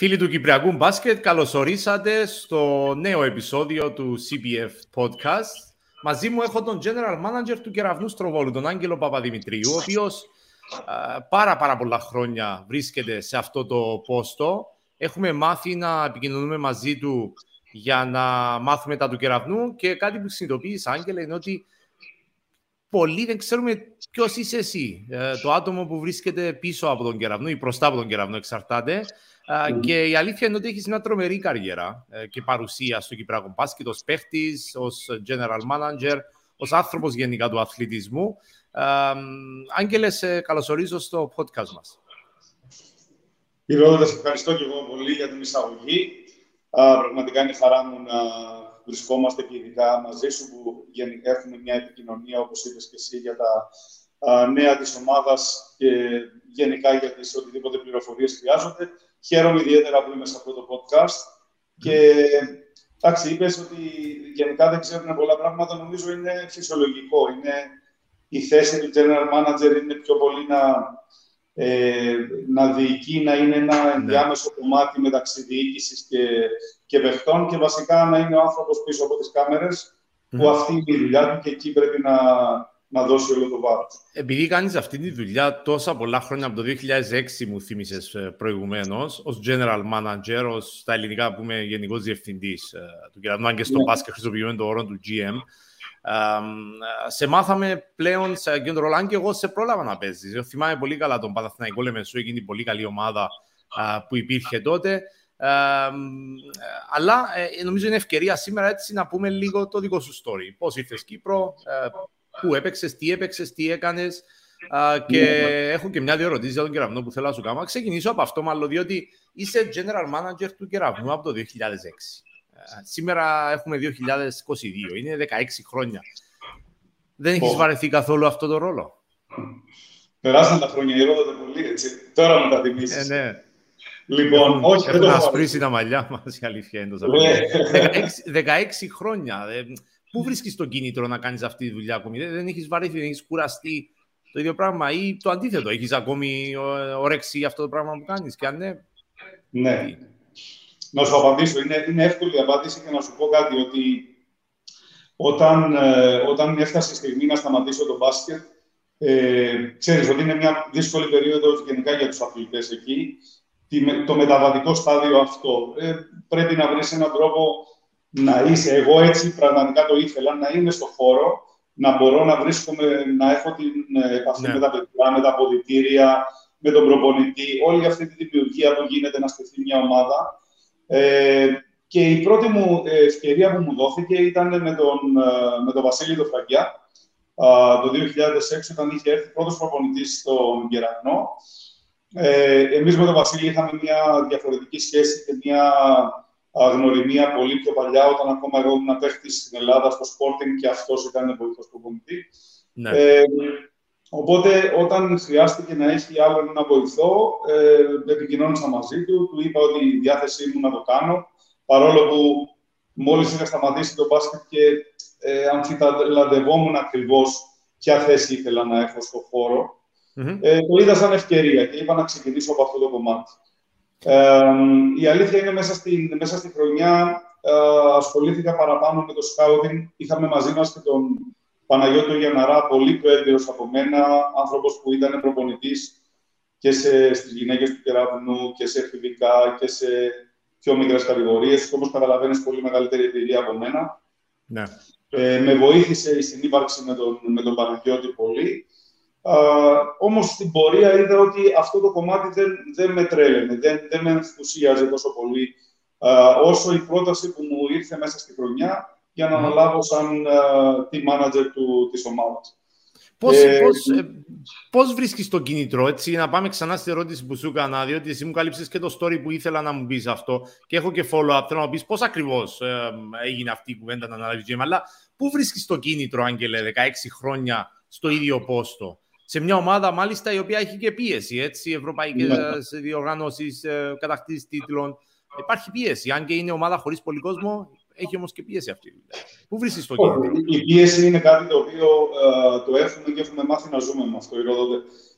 Φίλοι του Κυπριακού Μπάσκετ, καλωσορίσατε στο νέο επεισόδιο του CPF Podcast. Μαζί μου έχω τον General Manager του Κεραυνού Στροβόλου, τον Άγγελο Παπαδημητρίου, ο οποίος πάρα πάρα πολλά χρόνια βρίσκεται σε αυτό το πόστο. Έχουμε μάθει να επικοινωνούμε μαζί του για να μάθουμε τα του Κεραυνού και κάτι που συνειδητοποίησες, Άγγελε, είναι ότι πολλοί δεν ξέρουμε ποιος είσαι εσύ. Ε, το άτομο που βρίσκεται πίσω από τον Κεραυνό ή μπροστά από τον Κεραυνό εξαρτάται. Και η αλήθεια είναι ότι έχεις μια τρομερή καριέρα ε, και παρουσία στο Κυπριακό Μπάσκετ ως παίχτης, ως general manager, ως άνθρωπος γενικά του αθλητισμού. Άγγελε, σε καλωσορίζω στο podcast μας. Κύριε σε ευχαριστώ και εγώ πολύ για την εισαγωγή. πραγματικά είναι χαρά μου να βρισκόμαστε και ειδικά μαζί σου που έχουμε μια επικοινωνία, όπως είπες και εσύ, για τα νέα της ομάδας και γενικά για τις οτιδήποτε πληροφορίες χρειάζονται. Χαίρομαι ιδιαίτερα που είμαι σε αυτό το podcast. Και εντάξει, είπες ότι γενικά δεν ξέρουν πολλά πράγματα. Νομίζω είναι φυσιολογικό. Είναι η θέση του general manager είναι πιο πολύ να, ε, να διοικεί, να είναι ένα ναι. ενδιάμεσο κομμάτι μεταξύ διοίκησης και, και παιχτών και βασικά να είναι ο άνθρωπος πίσω από τις κάμερες, που αυτή είναι η δουλειά του και εκεί πρέπει να, να δώσει όλο το βάρος. Επειδή κάνεις αυτή τη δουλειά τόσα πολλά χρόνια από το 2006, μου θύμισες προηγουμένως, ως general manager, ως στα ελληνικά που είμαι γενικός διευθυντής ε, του κερατού, και στο μπάσκετ χρησιμοποιούμε το όρο του GM. σε μάθαμε πλέον σε εκείνο τον ρόλο, αν και εγώ σε πρόλαβα να παίζεις. Θυμάμαι πολύ καλά τον Παναθηναϊκό Λεμεσού, εκείνη την πολύ καλή ομάδα που υπήρχε τότε. αλλά ε, νομίζω είναι ευκαιρία σήμερα έτσι να πούμε λίγο το δικό σου story. Πώς ήρθες Κύπρο, ε, πού έπαιξες, τι έπαιξες, τι έκανες. Και ναι. έχω και μια δύο ερωτήσεις για τον κεραυνό που θέλω να σου κάνω. Ξεκινήσω από αυτό, μάλλον διότι είσαι general manager του κεραυνού από το 2006. Σήμερα έχουμε 2022, είναι 16 χρόνια. Δεν έχεις βαρεθεί καθόλου αυτό το ρόλο; Περάσαν τα χρόνια, γυρώνονται πολύ, έτσι. Τώρα μου τα θυμίσεις. Ε, ναι. Λοιπόν, όχι, δεν το ασπρίσει τα μαλλιά μας, η αλήθεια είναι. 16, 16 χρόνια. Ε, Πού βρίσκεις τον κίνητρο να κάνεις αυτή τη δουλειά ακόμη, Δεν έχεις βαρύθει, δεν έχεις κουραστεί το ίδιο πράγμα ή το αντίθετο. Έχεις ακόμη όρεξη για αυτό το πράγμα που κάνεις; Και αν ναι. Ναι. Να σου απαντήσω. Είναι, είναι εύκολη η απάντηση και να σου πω κάτι ότι όταν, ε, όταν έφτασε η στιγμή να σταματήσω το μπάσκετ, ε, ξέρεις ότι είναι μια δύσκολη περίοδος γενικά για τους αθλητές εκεί. Το μεταβατικό στάδιο αυτό. Ε, πρέπει να βρεις έναν τρόπο να είσαι. Εγώ έτσι πραγματικά το ήθελα, να είμαι στο χώρο, να μπορώ να βρίσκομαι, να έχω την ε, επαφή ναι. με τα παιδιά, με τα αποδητήρια, με τον προπονητή, όλη αυτή τη δημιουργία που γίνεται να στεθεί μια ομάδα. Ε, και η πρώτη μου ευκαιρία που μου δόθηκε ήταν με τον, ε, με τον Βασίλη το Φραγκιά, το 2006, όταν είχε έρθει πρώτος προπονητής στον Γερανό. Ε, εμείς με τον Βασίλη είχαμε μια διαφορετική σχέση και μια γνωριμία πολύ πιο παλιά, όταν ακόμα εγώ ήμουν παίχτης στην Ελλάδα στο Sporting και αυτός ήταν βοηθός προπονητή. Ναι. Ε, οπότε, όταν χρειάστηκε να έχει άλλο ένα βοηθό, ε, επικοινώνησα μαζί του, του είπα ότι η διάθεσή μου να το κάνω, παρόλο που μόλις είχα σταματήσει το μπάσκετ και ε, αμφιταλαντευόμουν ακριβώς ποια θέση ήθελα να έχω στο χώρο. Mm-hmm. Ε, το είδα σαν ευκαιρία και είπα να ξεκινήσω από αυτό το κομμάτι. Ε, η αλήθεια είναι μέσα στη, μέσα στη χρονιά ε, ασχολήθηκα παραπάνω με το scouting. Είχαμε μαζί μας και τον Παναγιώτο Γιαναρά, πολύ πιο έμπειρος από μένα, άνθρωπος που ήταν προπονητής και σε, στις γυναίκες του κεραυνού και σε εφηβικά και σε πιο μικρές κατηγορίες. Όπως καταλαβαίνεις, πολύ μεγαλύτερη εμπειρία από μένα. Ναι. Ε, με βοήθησε η συνύπαρξη με τον, με τον Παναγιώτη πολύ. Όμως στην πορεία είδα ότι αυτό το κομμάτι δεν, δεν με τρέλαινε, δεν, δεν με ενθουσίαζε τόσο πολύ όσο η πρόταση που μου ήρθε μέσα στη χρονιά για να αναλάβω σαν team manager του, της ομάδας. Πώς, ε, πώς, ε, πώς βρίσκεις το κίνητρο, έτσι, να πάμε ξανά στη ερώτηση που σου έκανα, διότι εσύ μου κάλυψες και το story που ήθελα να μου πεις αυτό και έχω και follow-up, θέλω να μου πεις πώς ακριβώς ε, έγινε αυτή η κουβέντα να αναλάβεις αλλά πού βρίσκεις το κίνητρο, Άγγελε, 16 χρόνια στο ίδιο πόστο; Σε μια ομάδα μάλιστα η οποία έχει και πίεση, έτσι, ευρωπαϊκές ναι. διοργανώσεις, ε, κατακτήσεις τίτλων. Υπάρχει πίεση. Αν και είναι ομάδα χωρίς πολύ κόσμο, έχει όμως και πίεση αυτή. Πού βρίσκεις το κίνητρο; Η πίεση είναι κάτι το οποίο ε, το έχουμε και έχουμε μάθει να ζούμε με αυτό.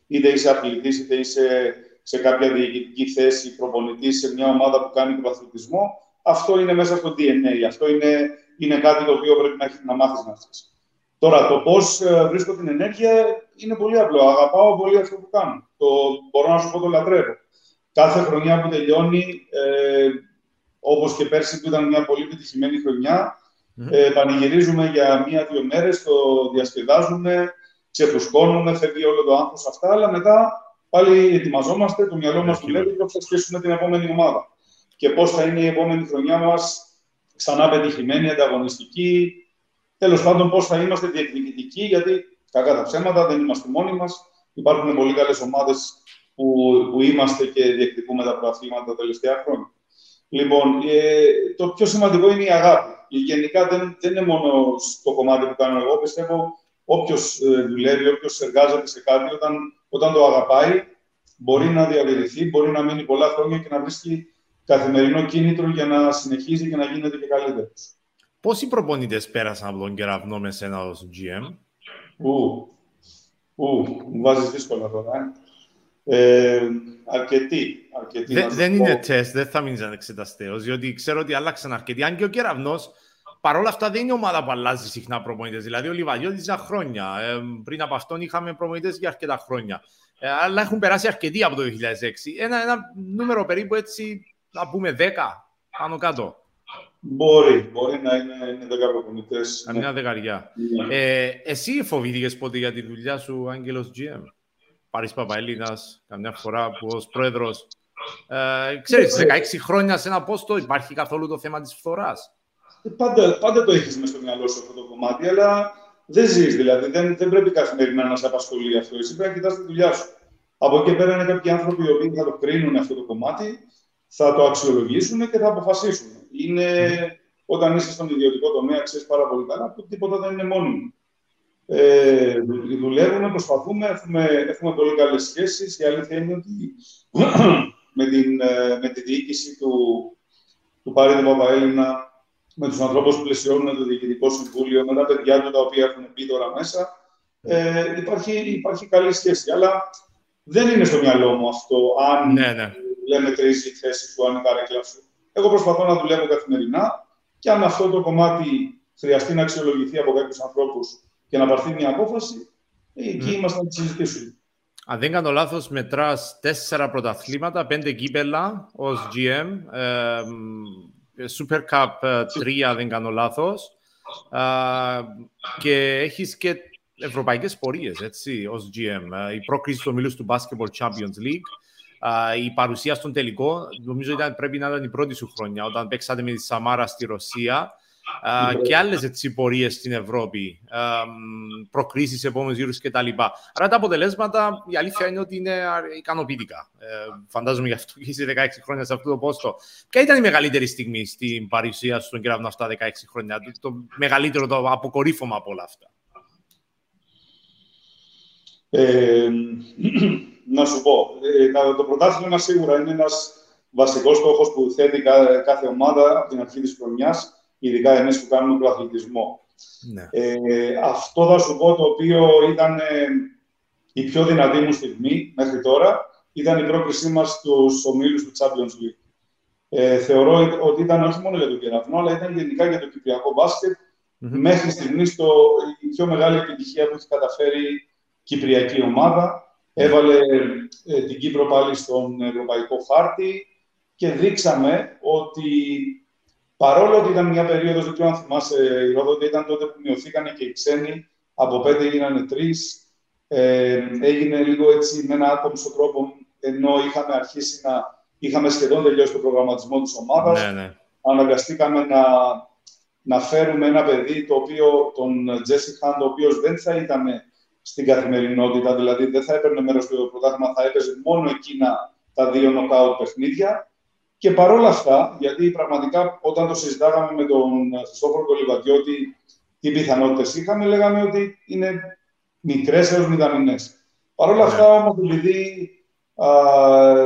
Είτε είσαι αθλητής, είτε είσαι σε κάποια διοικητική θέση προπονητής σε μια ομάδα που κάνει τον αθλητισμό, αυτό είναι μέσα στο DNA. Αυτό είναι, είναι κάτι το οποίο πρέπει να, να μάθεις να φτιάξει. Τώρα, το πώς ε, βρίσκω την ενέργεια είναι πολύ απλό. Αγαπάω πολύ αυτό που κάνω. Το, μπορώ να σου πω το λατρεύω. Κάθε χρονιά που τελειώνει, ε, όπως και πέρσι που ήταν μια πολύ επιτυχημένη χρονιά, ε, πανηγυρίζουμε για μία-δύο μέρες, το διασκεδάζουμε, ξεφουσκώνουμε, φεύγει όλο το άγχος αυτά, αλλά μετά πάλι ετοιμαζόμαστε, το μυαλό μας δουλεύει και θα στήσουμε την επόμενη ομάδα. Και πώς θα είναι η επόμενη χρονιά μας ξανά πετυχημένη, ανταγωνιστική. Τέλος πάντων, πώς θα είμαστε διεκδικητικοί, γιατί κακά τα ψέματα δεν είμαστε μόνοι μας. Υπάρχουν πολύ καλές ομάδες που, που είμαστε και διεκδικούμε τα προαθλήματα τα τελευταία χρόνια. Λοιπόν, ε, το πιο σημαντικό είναι η αγάπη. Γενικά δεν, δεν είναι μόνο στο κομμάτι που κάνω εγώ. Πιστεύω όποιος ε, δουλεύει, όποιος εργάζεται σε κάτι, όταν, όταν το αγαπάει, μπορεί να διατηρηθεί, μπορεί να μείνει πολλά χρόνια και να βρίσκει καθημερινό κίνητρο για να συνεχίζει και να γίνεται και καλύτερος. Πόσοι προπονητές πέρασαν από τον κεραυνό με σένα ως GM, Ου, ου, μου βάζεις δύσκολα τώρα. Ε, ε αρκετοί. αρκετοί δεν, δεν είναι τεστ, δεν θα μείνεις ανεξεταστέο, διότι ξέρω ότι άλλαξαν αρκετοί. Αν και ο κεραυνός παρόλα αυτά δεν είναι ομάδα που αλλάζει συχνά προπονητές. Δηλαδή, ο Λιβαδιώτη για χρόνια. Ε, πριν από αυτόν είχαμε προπονητές για αρκετά χρόνια. Ε, αλλά έχουν περάσει αρκετοί από το 2006. Ένα, ένα νούμερο περίπου έτσι, να πούμε 10 πάνω κάτω. Μπορεί, μπορεί να είναι, είναι 10 προπονητέ. Καμιά ναι. δεκαριά. Ναι. Ε, εσύ φοβήθηκες ποτέ για τη δουλειά σου, Άγγελος GM. Πάρη Παπαέλληνα, καμιά φορά που ως πρόεδρος. Ε, ξέρεις, 16 ναι. χρόνια σε ένα πόστο υπάρχει καθόλου το θέμα της φθοράς; Πάντα, πάντα το έχεις μέσα στο μυαλό σου αυτό το κομμάτι, αλλά δεν ζεις. Δηλαδή, δεν, δεν πρέπει καθημερινά να σε απασχολεί αυτό. Εσύ πρέπει να κοιτάς τη δουλειά σου. Από εκεί πέρα είναι κάποιοι άνθρωποι οι οποίοι θα το κρίνουν αυτό το κομμάτι, θα το αξιολογήσουν και θα αποφασίσουν. Είναι, όταν είσαι στον ιδιωτικό τομέα, ξέρεις πάρα πολύ καλά ότι τίποτα δεν είναι μόνιμο. Ε, δουλεύουμε, προσπαθούμε, έχουμε, έχουμε πολύ καλές σχέσεις. Η αλήθεια είναι ότι με, την, ε, με τη διοίκηση του, του Πάρη Παπαέλληνα με τους ανθρώπους που πλαισιώνουν το Διοικητικό Συμβούλιο, με τα παιδιά του τα οποία έχουν μπει τώρα μέσα. Ε, υπάρχει, υπάρχει καλή σχέση. Αλλά δεν είναι στο μυαλό μου αυτό, αν ναι, ναι. λέμε τρει η θέση σου, αν είναι καρέκλα σου. Εγώ προσπαθώ να δουλεύω καθημερινά και αν αυτό το κομμάτι χρειαστεί να αξιολογηθεί από κάποιους ανθρώπους και να πάρθει μια απόφαση, εκεί mm. είμαστε να τη συζητήσουμε. Αν δεν κάνω λάθος, μετράς τέσσερα πρωταθλήματα, πέντε κύπελα ως GM. Ε, Super Cup 3, ε, δεν κάνω λάθος. και έχεις και ευρωπαϊκές πορείες, έτσι, ως GM. Ε, η πρόκριση του ομίλου του Basketball Champions League, η παρουσία στον τελικό, νομίζω ήταν, πρέπει να ήταν η πρώτη σου χρονιά, όταν παίξατε με τη Σαμάρα στη Ρωσία και άλλες πορείες στην Ευρώπη, προκρίσεις σε επόμενους γύρους κτλ. Άρα τα αποτελέσματα η αλήθεια είναι ότι είναι ικανοποιητικά. Ε, φαντάζομαι γι' αυτό και είσαι 16 χρόνια σε αυτό το πόστο. Ποια ήταν η μεγαλύτερη στιγμή στην παρουσία σου στον κεραυνό αυτά 16 χρόνια, το, μεγαλύτερο το αποκορύφωμα από όλα αυτά. Ε, να σου πω, ε, το πρωτάθλημα σίγουρα είναι ένας βασικός στόχος που θέτει κάθε ομάδα από την αρχή της χρονιάς ειδικά εμείς που κάνουμε τον αθλητισμό. Ναι. Ε, αυτό θα σου πω το οποίο ήταν ε, η πιο δυνατή μου στιγμή μέχρι τώρα, ήταν η πρόκλησή μας στους ομίλους του Champions League. Ε, θεωρώ ότι ήταν όχι μόνο για τον κεραυνό, αλλά ήταν γενικά για το κυπριακό μπάσκετ. Mm-hmm. Μέχρι στιγμής η πιο μεγάλη επιτυχία που έχει καταφέρει η κυπριακή ομάδα. Έβαλε ε, την Κύπρο πάλι στον ευρωπαϊκό χάρτη και δείξαμε ότι Παρόλο ότι ήταν μια περίοδος, δεν ξέρω αν θυμάσαι, Ρόδοτε, ήταν τότε που μειωθήκαν και οι ξένοι, από πέντε έγιναν τρεις. Ε, έγινε λίγο έτσι με ένα άκομψο τρόπο, ενώ είχαμε αρχίσει να. είχαμε σχεδόν τελειώσει το προγραμματισμό της ομάδας. Ναι, ναι. Αναγκαστήκαμε να, να φέρουμε ένα παιδί, το οποίο, τον Τζέσι Χάν, το οποίος δεν θα ήταν στην καθημερινότητα, δηλαδή δεν θα έπαιρνε μέρος στο πρωτάθλημα, θα έπαιζε μόνο εκείνα τα δύο νοκάουτ παιχνίδια. Και παρόλα αυτά, γιατί πραγματικά όταν το συζητάγαμε με τον Χριστόφορο Κολυβατιώτη, τι πιθανότητες είχαμε, λέγαμε ότι είναι μικρές έως μηδαμινές. Παρ' όλα αυτά, όμως, επειδή α,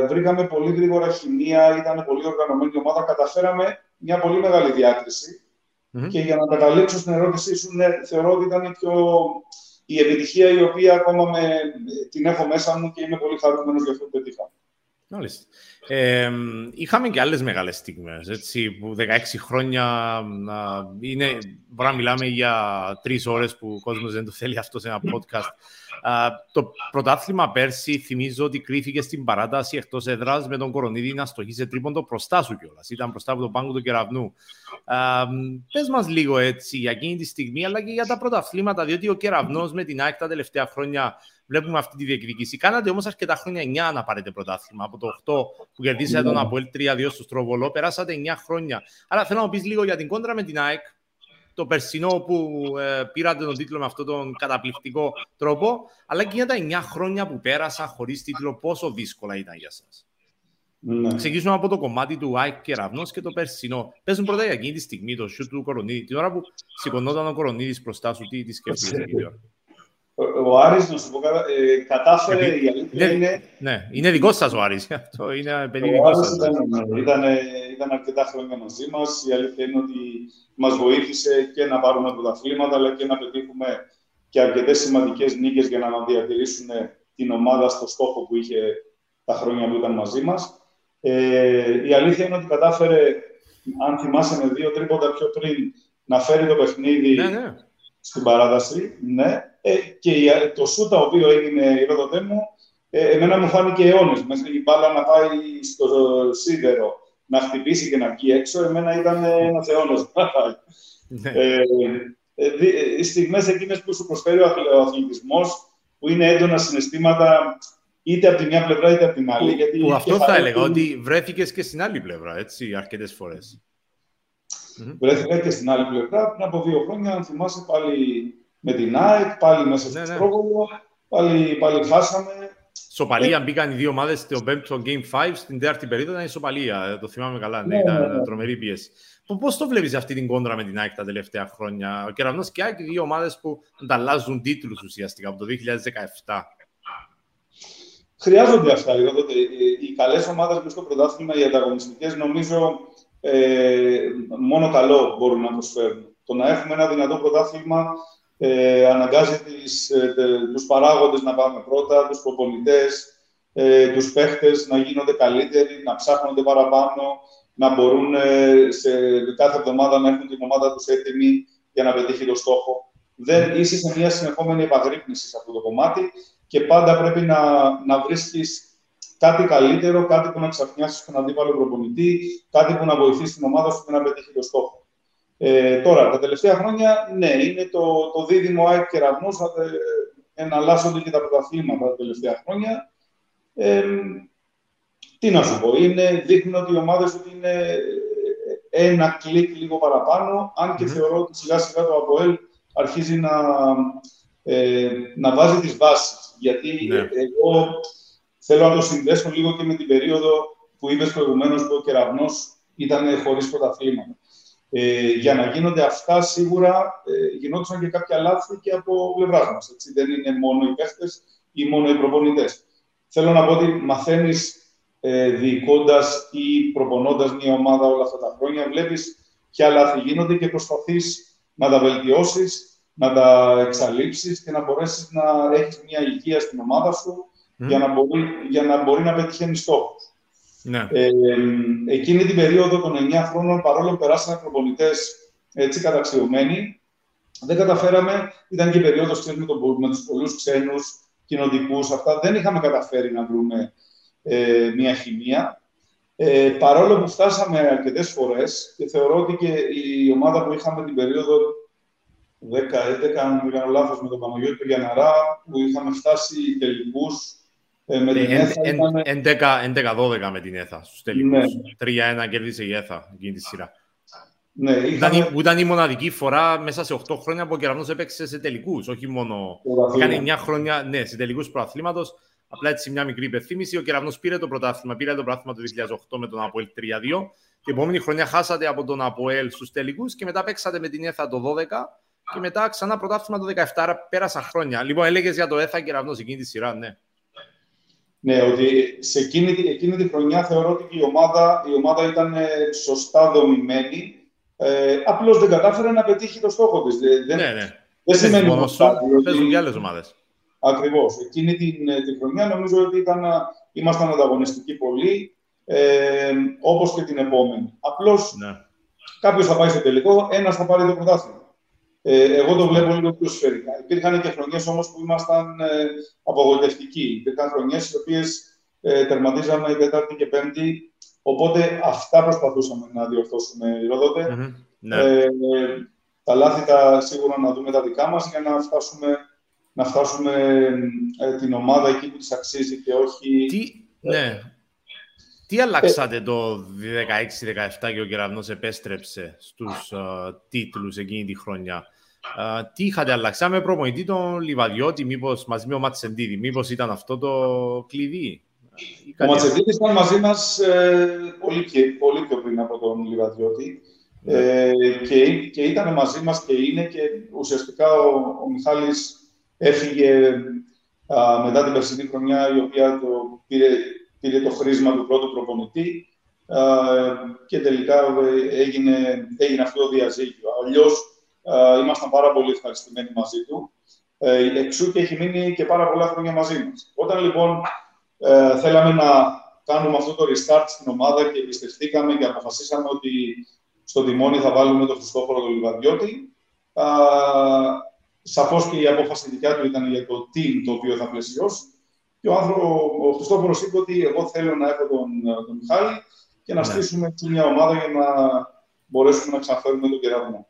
βρήκαμε πολύ γρήγορα χημεία, ήταν πολύ οργανωμένη η ομάδα, καταφέραμε μια πολύ μεγάλη Και για να καταλήξω στην ερώτησή σου, ναι, θεωρώ ότι ήταν πιο... η επιτυχία η οποία ακόμα με, την έχω μέσα μου και είμαι πολύ χαρούμενος για αυτό που πετύχαμε. Μάλιστα. Ε, είχαμε και άλλες μεγάλες στιγμές, έτσι, που 16 χρόνια είναι, μπορεί να μιλάμε για τρεις ώρες που ο κόσμος δεν το θέλει αυτό σε ένα podcast. το πρωτάθλημα πέρσι θυμίζω ότι κρίθηκε στην παράταση εκτός έδρας με τον Κορονίδη να στοχίσει τρίποντο μπροστά σου κιόλας. Ήταν μπροστά από τον πάγκο του κεραυνού. Πες μας λίγο έτσι για εκείνη τη στιγμή, αλλά και για τα πρωταθλήματα, διότι ο κεραυνός με την ΑΕΚ τα τελευταία χρόνια βλέπουμε αυτή τη διεκδίκηση. Κάνατε όμως αρκετά χρόνια 9 να πάρετε πρωτάθλημα. Από το 8 που κερδίσατε τον Αποέλ 3-2 στο Στροβολό, περάσατε 9 χρόνια. Άρα θέλω να πεις λίγο για την κόντρα με την ΑΕΚ, το περσινό που ε, πήρατε τον τίτλο με αυτόν τον καταπληκτικό τρόπο, αλλά και για τα 9 χρόνια που πέρασα χωρίς τίτλο, πόσο δύσκολα ήταν για εσά. Ναι. Ξεκινήσουμε από το κομμάτι του Άικ Κεραυνό και το περσινό. Παίζουν πρώτα για εκείνη τη στιγμή το σιούτ του Κορονίδη. Την ώρα που σηκωνόταν ο Κορονίδης μπροστά σου, τι, τι σκέφτεσαι εκείνη ώρα ο Άρης, να σου πω, ε, κατάφερε, η αλήθεια είναι... Ναι, είναι δικό σας ο Άρης, αυτό είναι παιδί δικό σας. Ήταν, ήταν, ήταν αρκετά χρόνια μαζί μας, η αλήθεια είναι ότι μας βοήθησε και να πάρουμε πρωταθλήματα, αλλά και να πετύχουμε και αρκετές σημαντικές νίκες για να διατηρήσουν την ομάδα στο στόχο που είχε τα χρόνια που ήταν μαζί μας. Ε, η αλήθεια είναι ότι κατάφερε, αν θυμάσαι με δύο τρίποτα πιο πριν, να φέρει το παιχνίδι ναι, ναι. στην παράταση. Ναι. Ε, και το σου το οποίο έγινε η Ρόδοτέ μου, ε, εμένα μου φάνηκε αιώνες. Μέσα η μπάλα να πάει στο σίδερο, να χτυπήσει και να βγει έξω, εμένα ήταν ένας αιώνα. Ναι. ε, ε, οι στιγμές εκείνες που σου προσφέρει ο αθλητισμός, που είναι έντονα συναισθήματα είτε από τη μια πλευρά είτε από την άλλη. Που, γιατί που αυτό θα έλεγα, ότι βρέθηκες και στην άλλη πλευρά, έτσι, αρκετές φορές. Βρέθηκα και στην άλλη πλευρά. Πριν από δύο χρόνια, αν θυμάσαι πάλι με την ΑΕΚ, πάλι μέσα στο ναι, ναι. πάλι, πάλι χάσαμε. Σοπαλία, ε, μπήκαν οι δύο ομάδες στο πέμπτο Game 5, στην τέταρτη περίοδο ήταν η Σοπαλία. Ε, το θυμάμαι καλά, ναι, ναι, ήταν ναι, ναι. τρομερή πίεση. Πώς το βλέπεις αυτή την κόντρα με την ΑΕΚ τα τελευταία χρόνια, Ο Κεραυνός και η ΑΕΚ, οι δύο ομάδες που ανταλλάζουν τίτλους ουσιαστικά από το 2017. Χρειάζονται αυτά. Δηλαδή, οι καλές ομάδες που στο πρωτάθλημα, οι ανταγωνιστικές, νομίζω ε, μόνο καλό μπορούν να προσφέρουν. Το να έχουμε ένα δυνατό πρωτάθλημα ε, αναγκάζει τις, ε, τους παράγοντες να πάμε πρώτα, τους προπονητές, ε, τους παίχτες να γίνονται καλύτεροι, να ψάχνονται παραπάνω, να μπορούν ε, σε κάθε εβδομάδα να έχουν την ομάδα τους έτοιμη για να πετύχει το στόχο. Δεν είσαι σε μια συνεχόμενη επαγρύπνηση σε αυτό το κομμάτι και πάντα πρέπει να, να βρίσκεις κάτι καλύτερο, κάτι που να ξαφνιάσεις τον αντίπαλο προπονητή, κάτι που να βοηθήσει την ομάδα σου να πετύχει το στόχο. Ε, τώρα, τα τελευταία χρόνια, ναι, είναι το, το δίδυμο ΑΕΚ Κεραυνός, ε, εναλλάσσονται και τα πρωταθλήματα τα τελευταία χρόνια. Ε, τι να σου πω, είναι, δείχνει ότι οι ομάδες ότι είναι ένα κλικ λίγο παραπάνω, αν και θεωρώ ότι σιγά σιγά το ΑΠΟΕΛ αρχίζει να, ε, να βάζει τις βάσεις. Γιατί ναι. εγώ θέλω να το συνδέσω λίγο και με την περίοδο που είπες προηγουμένως που ο Κεραυνός ήταν χωρίς πρωταθλήματα. Ε, για να γίνονται αυτά, σίγουρα ε, γινόντουσαν και κάποια λάθη και από πλευράς μας. Δεν είναι μόνο οι παίχτες ή μόνο οι προπονητές. Θέλω να πω ότι μαθαίνεις ε, διοικώντας ή προπονώντας μια ομάδα όλα αυτά τα χρόνια, βλέπεις ποια λάθη γίνονται και προσπαθείς να τα βελτιώσεις, να τα εξαλείψεις και να μπορέσεις να έχεις μια υγεία στην ομάδα σου για, να μπορεί, για να μπορεί να πετυχαίνεις στόχους. Ναι. Ε, εκείνη την περίοδο των 9 χρόνων, παρόλο που περάσαμε προπονητές έτσι καταξιωμένοι, δεν καταφέραμε. Ήταν και η περίοδος με, με τους πολλούς ξένους κοινοτικούς. Αυτά δεν είχαμε καταφέρει να βρούμε ε, μια χημεία. Ε, παρόλο που φτάσαμε αρκετές φορές και θεωρώ ότι και η ομάδα που είχαμε την περίοδο 10-11, αν δεν κάνω λάθος, με τον Παναγιώτη Γιαναρά, που είχαμε φτάσει τελικούς ε, με την ΕΘΑ 11-12 με την ΕΘΑ στους τελικούς. Ναι. 3-1 κέρδισε η ΕΘΑ εκείνη τη σειρά. Ναι, είχαμε... ήταν, ήταν, η μοναδική φορά μέσα σε 8 χρόνια που ο Κεραυνός έπαιξε σε τελικούς, όχι μόνο... Είχαν 9 χρόνια ναι, σε τελικούς προαθλήματος. Απλά έτσι μια μικρή υπενθύμηση. Ο Κεραυνός πήρε το πρωτάθλημα, πήρε το πρωτάθλημα του 2008 με τον Αποέλ 3-2. Την επόμενη χρονιά χάσατε από τον Αποέλ στους τελικούς και μετά παίξατε με την ΕΘΑ το 12 και μετά ξανά πρωτάθλημα το 17. Άρα πέρασαν χρόνια. Λοιπόν, έλεγες για το ΕΘΑ Κεραυνός εκείνη τη σειρά, ναι. Ναι, ότι σε εκείνη, εκείνη τη χρονιά θεωρώ ότι η ομάδα, η ομάδα ήταν ε, σωστά δομημένη. Ε, Απλώς δεν κατάφερε να πετύχει το στόχο της. Ναι, ναι. Δεν σημαίνει μόνος Παίζουν και άλλες ομάδες. Ακριβώς. Εκείνη την, ε, τη χρονιά νομίζω ότι ήταν ήμασταν ανταγωνιστικοί πολύ, ε, όπως και την επόμενη. Απλώς ναι. κάποιος θα πάει στο τελικό, ένας θα πάρει το πρωτάθλημα. Ε, εγώ το βλέπω λίγο πιο σφαιρικά. Υπήρχαν και χρονιές όμως που ήμασταν ε, απογοητευτικοί. Υπήρχαν χρονιές οι οποίες ε, τερματίζαμε η Τετάρτη και Πέμπτη. Οπότε αυτά προσπαθούσαμε να διορθώσουμε, Ναι. Ε, τα λάθη τα σίγουρα να δούμε τα δικά μας για να φτάσουμε, να φτάσουμε ε, την ομάδα εκεί που της αξίζει και όχι... Τι, ναι. Τι αλλάξατε το 16-17 και ο Κεραυνός επέστρεψε στους uh, τίτλους εκείνη τη χρονιά; Τι είχατε αλλάξει, με προπονητή τον Λιβαδιώτη, μήπως μαζί με ο Ματσεντίδη, μήπως ήταν αυτό το κλειδί; Ο Ματσεντίδη ήταν μαζί μας ε, πολύ, πολύ πιο πριν από τον Λιβαδιώτη. Ναι. Ε, και, και ήταν μαζί μας και είναι και ουσιαστικά ο, ο Μιχάλης έφυγε μετά την περσινή χρονιά η οποία το πήρε, πήρε το χρήσμα του πρώτου προπονητή και τελικά ε, έγινε, έγινε αυτό το διαζύγιο. Αλλιώς ε, ήμασταν πάρα πολύ ευχαριστημένοι μαζί του. Ε, εξού και έχει μείνει και πάρα πολλά χρόνια μαζί μας. Όταν λοιπόν ε, θέλαμε να κάνουμε αυτό το restart στην ομάδα και εμπιστευτήκαμε και αποφασίσαμε ότι στο τιμόνι θα βάλουμε τον Χριστόφορο τον Λιβαδιώτη, ε, σαφώς και η απόφαση δικιά του ήταν για το team το οποίο θα πλαισιώσει. Και ο, άνθρωπο, ο Χριστόφορος είπε ότι εγώ θέλω να έχω τον, τον Μιχάλη και να ναι. στήσουμε μια ομάδα για να μπορέσουμε να ξαναφέρουμε τον κεραυνό.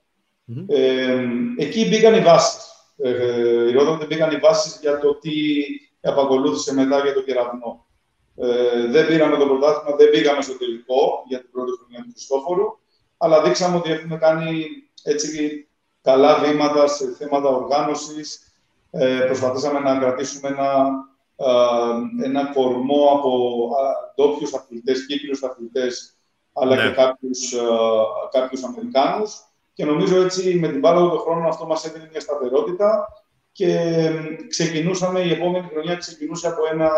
Ε, εκεί μπήκαν οι βάσεις. Ε, οι μπήκαν οι βάσεις για το τι επακολούθησε μετά για τον κεραυνό. Ε, δεν πήραμε το πρωτάθλημα, δεν πήγαμε στο τελικό για την πρώτη χρονιά του Χριστόφορου, αλλά δείξαμε ότι έχουμε κάνει έτσι καλά βήματα σε θέματα οργάνωσης. Ε, προσπαθήσαμε να κρατήσουμε ένα, ε, ένα κορμό από ντόπιους αθλητές, κύκλους αθλητές, αλλά και ναι. κάποιους, ε, κάποιους Αμερικάνους και νομίζω έτσι με την πάροδο των χρόνων αυτό μας έδινε μια σταθερότητα και ξεκινούσαμε, η επόμενη χρονιά ξεκινούσε από ένα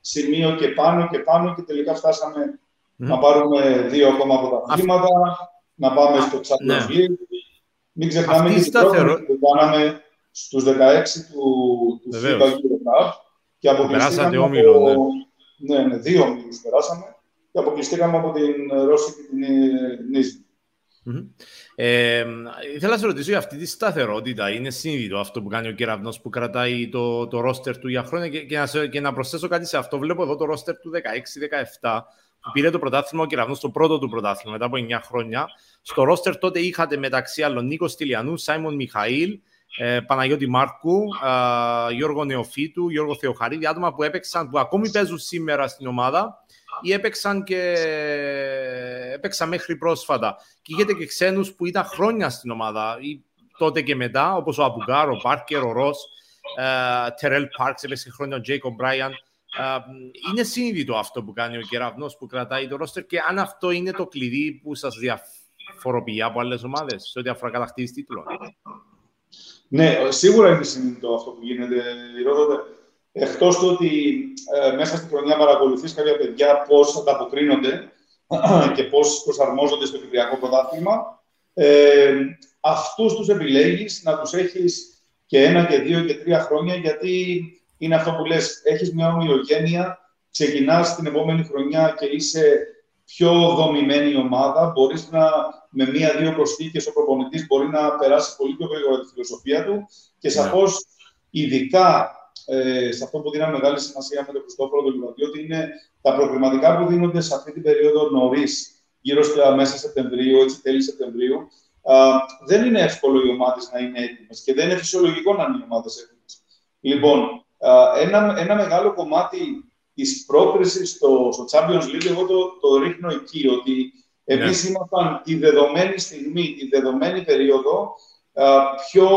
σημείο και πάνω και πάνω και τελικά φτάσαμε να πάρουμε δύο ακόμα από τα αθλήματα, να πάμε στο Champions ναι. League. Μην ξεχνάμε και την πρώτη που κάναμε στους 16 του, του FIBA Euro και αποκλειστήκαμε από... ναι. ναι, ναι, δύο ομίλους περάσαμε και αποκλειστήκαμε από την Ρώση και την Νίζη. Ε, ήθελα να σε ρωτήσω για αυτή τη σταθερότητα. Είναι συνειδητό αυτό που κάνει ο κεραυνό που κρατάει το, το ρόστερ του για χρόνια. Και, και, να, και να προσθέσω κάτι σε αυτό. Βλέπω εδώ το ρόστερ του 16-17 που πήρε το πρωτάθλημα ο Κεραυνός, το πρώτο του πρωτάθλημα μετά από 9 χρόνια. Στο ρόστερ τότε είχατε μεταξύ άλλων Νίκο Στυλιανού, Σάιμον Μιχαήλ, ε, Παναγιώτη Μάρκου, ε, Γιώργο Νεοφίτου, Γιώργο Θεοχαρίδη, άτομα που έπαιξαν, που ακόμη παίζουν σήμερα στην ομάδα ή έπαιξαν, και... έπαιξαν μέχρι πρόσφατα. Και είχατε και ξένους που ήταν χρόνια στην ομάδα, ή τότε και μετά, όπως ο Αμπουγκάρ, ο Πάρκερ, ο Ρος, ε, Τερέλ Πάρξ, έπαιξε χρόνια ο Τζέικο Μπράιαν. Ε, είναι συνειδητό αυτό που κάνει ο κεραυνός που κρατάει το ρόστερ και αν αυτό είναι το κλειδί που σας διαφοροποιεί από άλλες ομάδες σε ό,τι αφορά κατακτήσεις τίτλων. Ναι, σίγουρα είναι συνειδητό αυτό που γίνεται. Εκτός του ότι ε, μέσα στη χρονιά παρακολουθείς κάποια παιδιά πώς ανταποκρίνονται και πώς προσαρμόζονται στο Κυπριακό Πρωτάθλημα, ε, αυτούς τους επιλέγεις να τους έχεις και ένα και δύο και τρία χρόνια, γιατί είναι αυτό που λες, έχεις μια ομοιογένεια, ξεκινάς την επόμενη χρονιά και είσαι πιο δομημένη ομάδα, μπορείς να με μία-δύο προσθήκες ο προπονητής μπορεί να περάσει πολύ πιο γρήγορα τη φιλοσοφία του και ναι. σαφώς ειδικά ε, σε αυτό που δίναμε μεγάλη σημασία με τον Χριστόφορο τον ότι είναι τα προκριματικά που δίνονται σε αυτή την περίοδο νωρίς, γύρω στα μέσα Σεπτεμβρίου, έτσι τέλη Σεπτεμβρίου. Α, δεν είναι εύκολο οι ομάδες να είναι έτοιμες και δεν είναι φυσιολογικό να είναι οι ομάδες έτοιμες. Λοιπόν, α, ένα, ένα μεγάλο κομμάτι της πρόκρισης στο, στο Champions League, εγώ το, το ρίχνω εκεί, ότι εμείς ναι. ήμασταν τη δεδομένη στιγμή, τη δεδομένη περίοδο, πιο,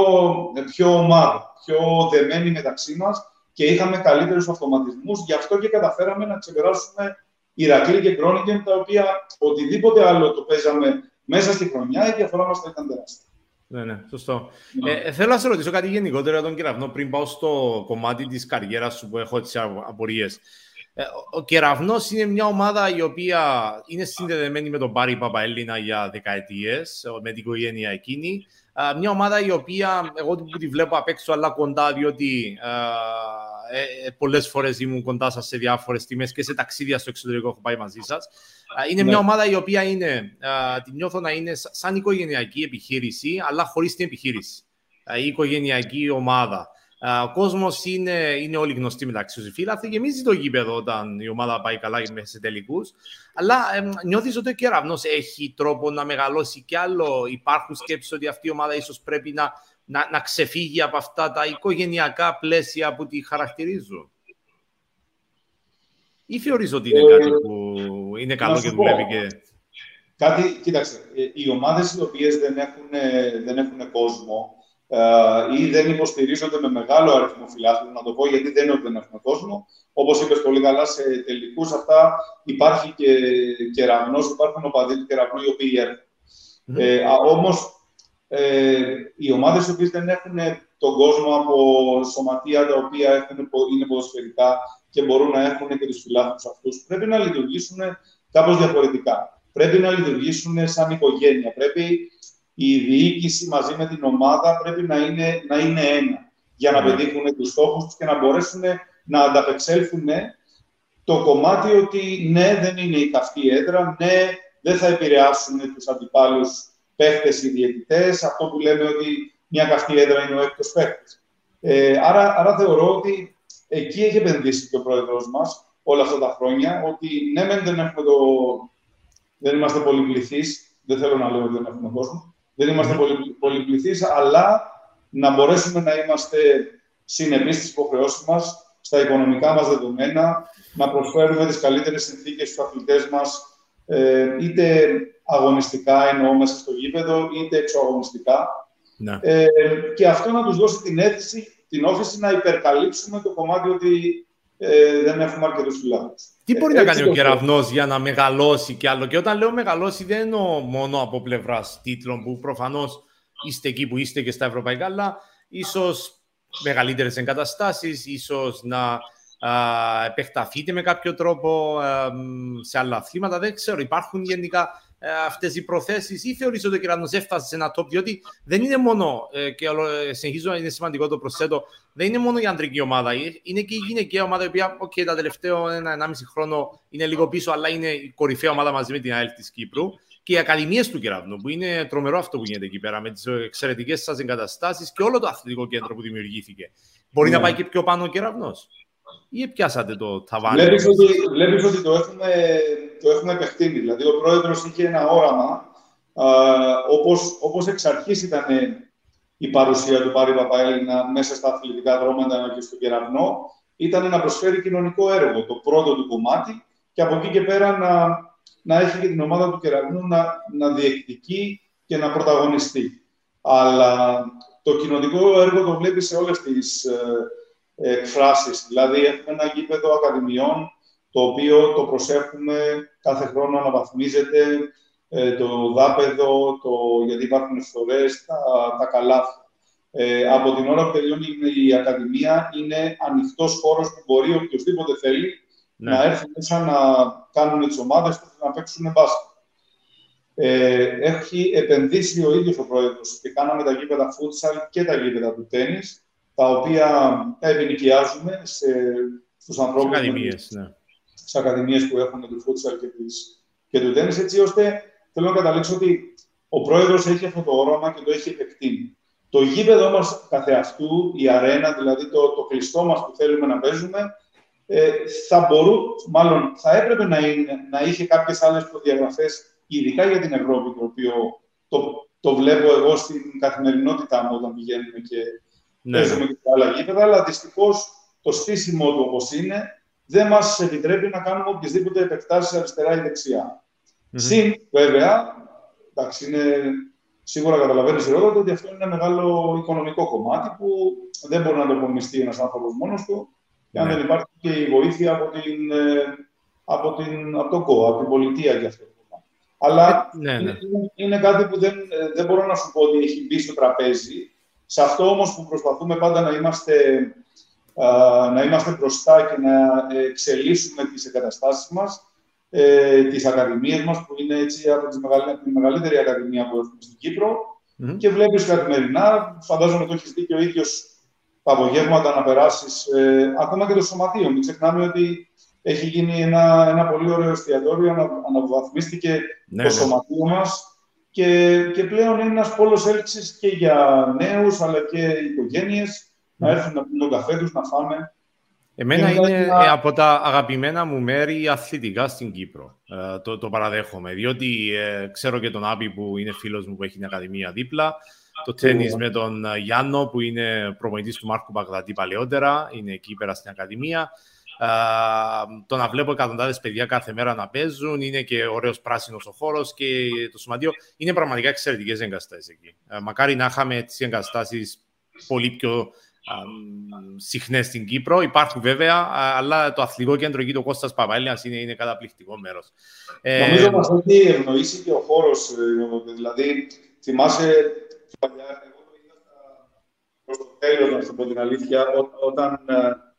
πιο ομάδα πιο δεμένοι μεταξύ μας και είχαμε καλύτερους αυτοματισμούς. Γι' αυτό και καταφέραμε να ξεπεράσουμε Ηρακλή και Κρόνικεν, τα οποία οτιδήποτε άλλο το παίζαμε μέσα στη χρονιά, η διαφορά μας θα ήταν τεράστια. Ναι, ναι, σωστό. Ναι. Ε, θέλω να σε ρωτήσω κάτι γενικότερο για τον Κεραυνό πριν πάω στο κομμάτι της καριέρας σου που έχω τις απορίες. Ε, ο Κεραυνός είναι μια ομάδα η οποία είναι συνδεδεμένη με τον Πάρη Παπαέλληνα για δεκαετίες, με την οικογένεια εκείνη μια ομάδα η οποία εγώ που τη βλέπω απ' έξω αλλά κοντά διότι ε, πολλές φορές ήμουν κοντά σας σε διάφορες τιμές και σε ταξίδια στο εξωτερικό έχω πάει μαζί σας. Είναι μια ναι. ομάδα η οποία είναι, την νιώθω να είναι σαν οικογενειακή επιχείρηση, αλλά χωρίς την επιχείρηση. Η οικογενειακή ομάδα. Ο κόσμος είναι, είναι όλοι γνωστοί μεταξύ τους φίλαθλοι. Γεμίζει το γήπεδο όταν η ομάδα πάει καλά μέσα σε τελικούς. Αλλά ε, νιώθεις ότι ο κεραυνός έχει τρόπο να μεγαλώσει κι άλλο; Υπάρχουν σκέψεις ότι αυτή η ομάδα ίσως πρέπει να, να, να ξεφύγει από αυτά τα οικογενειακά πλαίσια που τη χαρακτηρίζουν; Ή θεωρείς ότι είναι ε, κάτι που είναι καλό και δουλεύει και... Κάτι, κοίταξε, ε, οι ομάδες οι οποίες δεν έχουν, δεν έχουν κόσμο, ε, ή δεν υποστηρίζονται με μεγάλο αριθμό φιλάθλων, να το πω γιατί δεν είναι ότι δεν έχουμε κόσμο. Όπως είπες πολύ καλά, σε τελικούς αυτά υπάρχει και κεραυνός, υπάρχουν οπαδοί του κεραυνού οι οποίοι έρχονται. Mm. Ε, Όμως ε, οι ομάδες οι οποίες δεν έχουν τον κόσμο από σωματεία τα οποία έχουν, είναι ποδοσφαιρικά και μπορούν να έχουν και τους φιλάθλους αυτούς, πρέπει να λειτουργήσουν κάπως διαφορετικά. Πρέπει να λειτουργήσουν σαν οικογένεια. Πρέπει η διοίκηση μαζί με την ομάδα πρέπει να είναι, να είναι ένα για να ναι. πετύχουν τους στόχους τους και να μπορέσουν να ανταπεξέλθουν το κομμάτι ότι ναι, δεν είναι η καυτή έδρα, ναι, δεν θα επηρεάσουν τους αντιπάλους παίχτες ή διαιτητές, αυτό που λέμε ότι μια καυτή έδρα είναι ο έκτος παίχτης. Ε, άρα, άρα θεωρώ ότι εκεί έχει επενδύσει και ο πρόεδρος μας όλα αυτά τα χρόνια, ότι ναι, δεν, έχουμε το... δεν είμαστε πολυπληθείς, δεν θέλω να λέω ότι δεν έχουμε κόσμο, δεν είμαστε πολυ, πολυπληθείς, αλλά να μπορέσουμε να είμαστε συνεπείς στις υποχρεώσεις μας, στα οικονομικά μας δεδομένα, να προσφέρουμε τις καλύτερες συνθήκες στους αθλητές μας, ε, είτε αγωνιστικά εννοώ μέσα στο γήπεδο, είτε εξωαγωνιστικά. Ναι. Ε, και αυτό να τους δώσει την αίσθηση, την όφηση να υπερκαλύψουμε το κομμάτι ότι ε, δεν έχουμε αρκετούς φυλάκου. Τι μπορεί να κάνει ο κεραυνό για να μεγαλώσει κι άλλο; Και όταν λέω μεγαλώσει, δεν εννοώ μόνο από πλευράς τίτλων που προφανώς είστε εκεί που είστε και στα ευρωπαϊκά, αλλά ίσως μεγαλύτερες εγκαταστάσεις, ίσως να α, επεκταθείτε με κάποιο τρόπο α, σε άλλα αθλήματα. Δεν ξέρω. Υπάρχουν γενικά ε, αυτές οι προθέσεις, ή θεωρείς ότι ο Κεραυνό έφτασε σε ένα top, διότι δεν είναι μόνο, ε, και ε, συνεχίζω, είναι σημαντικό το προσθέτω, δεν είναι μόνο η αντρική ομάδα, είναι και η γυναικεία ομάδα, η οποία okay, τα τελευταία ένα-ενάμιση χρόνο είναι λίγο πίσω, αλλά είναι η κορυφαία ομάδα μαζί με την ΑΕΛ της Κύπρου. Και οι ακαδημίες του Κεραυνού, που είναι τρομερό αυτό που γίνεται εκεί πέρα, με τις εξαιρετικές σας εγκαταστάσεις και όλο το αθλητικό κέντρο που δημιουργήθηκε. Μπορεί να ναι. πάει και πιο πάνω ο Κεραυνό ή πιάσατε το ταβάνι; Βλέπεις ότι, βλέπεις ότι το έχουμε, το έχουμε επεκτείνει. Δηλαδή, ο πρόεδρος είχε ένα όραμα, α, όπως, όπως εξ αρχής ήταν η παρουσία του Πάρη Παπαέλληνα μέσα στα αθλητικά δρόμενα και στο κεραυνό, ήταν να προσφέρει κοινωνικό έργο, το πρώτο του κομμάτι, και από εκεί και πέρα να, να έχει και την ομάδα του κεραυνού να, να διεκδικεί και να πρωταγωνιστεί. Αλλά το κοινωνικό έργο το βλέπει σε όλες τις, ε, εκφράσεις. Δηλαδή, έχουμε ένα γήπεδο ακαδημιών, το οποίο το προσέχουμε, κάθε χρόνο αναβαθμίζεται, ε, το δάπεδο, το, γιατί υπάρχουν φθορές, τα, τα καλάθια. Ε, από την ώρα που τελειώνει η Ακαδημία, είναι ανοιχτός χώρος που μπορεί οποιοδήποτε θέλει ναι. να έρθει μέσα να κάνουν τις ομάδες τους να παίξουν μπάσκετ. Ε, έχει επενδύσει ο ίδιος ο πρόεδρος και κάναμε τα γήπεδα futsal και τα γήπεδα του τέννις τα οποία τα επινοικιάζουμε σε, στους ανθρώπους ακαδημίες, ναι. στις ακαδημίες που έχουν του φούτσαλ και, της, και του τέννις, έτσι ώστε θέλω να καταλήξω ότι ο πρόεδρος έχει αυτό το όραμα και το έχει επεκτείνει. Το γήπεδο μας καθεαυτού, η αρένα, δηλαδή το, το κλειστό μας που θέλουμε να παίζουμε, ε, θα μπορού, μάλλον θα έπρεπε να, είναι, να είχε κάποιες άλλες προδιαγραφές, ειδικά για την Ευρώπη, το οποίο το, το βλέπω εγώ στην καθημερινότητά μου όταν πηγαίνουμε και ναι. παίζουμε και άλλα γήπεδα, αλλά δυστυχώς το στήσιμο του όπως είναι δεν μας επιτρέπει να κάνουμε οποιασδήποτε επεκτάσεις αριστερά ή δεξιά. Mm-hmm. Συν, βέβαια, εντάξει, είναι, σίγουρα καταλαβαίνεις ρόλο ότι αυτό είναι ένα μεγάλο οικονομικό κομμάτι που δεν μπορεί να το απομειστεί ένας άνθρωπος μόνος του, και αν ναι. δεν υπάρχει και η βοήθεια από, την, ε, από, την, από το ΚΟ, από την πολιτεία για αυτό. Αλλά ε, ναι, ναι. Είναι, είναι, κάτι που δεν, ε, δεν μπορώ να σου πω ότι έχει μπει στο τραπέζι σε αυτό όμως που προσπαθούμε πάντα να είμαστε, να είμαστε μπροστά και να εξελίσσουμε τις εγκαταστάσεις μας, ε, τις ακαδημίες μας, που είναι έτσι από τις τη μεγαλύτερη ακαδημία που έχουμε στην κυπρο και βλέπεις καθημερινά, φαντάζομαι το έχεις δει και ο ίδιος τα απογεύματα να περάσεις. Ε, ακόμα και το σωματείο. Μην ξεχνάμε ότι έχει γίνει ένα, ένα πολύ ωραίο εστιατόριο, ανα, αναβαθμίστηκε ναι, το ναι. σωματείο μας και, και πλέον είναι ένας πόλος έλξης και για νέους αλλά και οικογένειες να έρθουν να πούν τον καφέ τους, να φάνε. Εμένα είναι από τα αγαπημένα μου μέρη αθλητικά στην Κύπρο. Ε, το, το παραδέχομαι, διότι ε, ξέρω και τον Άπη που είναι φίλος μου που έχει την Ακαδημία δίπλα. Το τέννις με τον ε, Γιάννο που είναι προπονητής του Μάρκου Μπαγδατή παλαιότερα, είναι εκεί πέρα στην Ακαδημία. Το να βλέπω εκατοντάδες παιδιά κάθε μέρα να παίζουν, είναι και ωραίος πράσινος ο χώρος και το σωματείο. Είναι πραγματικά εξαιρετικές εγκαταστάσεις εκεί. μακάρι να είχαμε τις εγκαταστάσεις πολύ πιο συχνές στην Κύπρο. Υπάρχουν βέβαια, αλλά το αθλητικό κέντρο εκεί, το Κώστας Παπαέλιας, είναι, είναι καταπληκτικό μέρος. Ε, Νομίζω μας έχει ευνοήσει και ο χώρος. Ε, δηλαδή, θυμάσαι παλιά, εγώ το είδα προς το τέλος, να σου πω την αλήθεια, όταν, ε,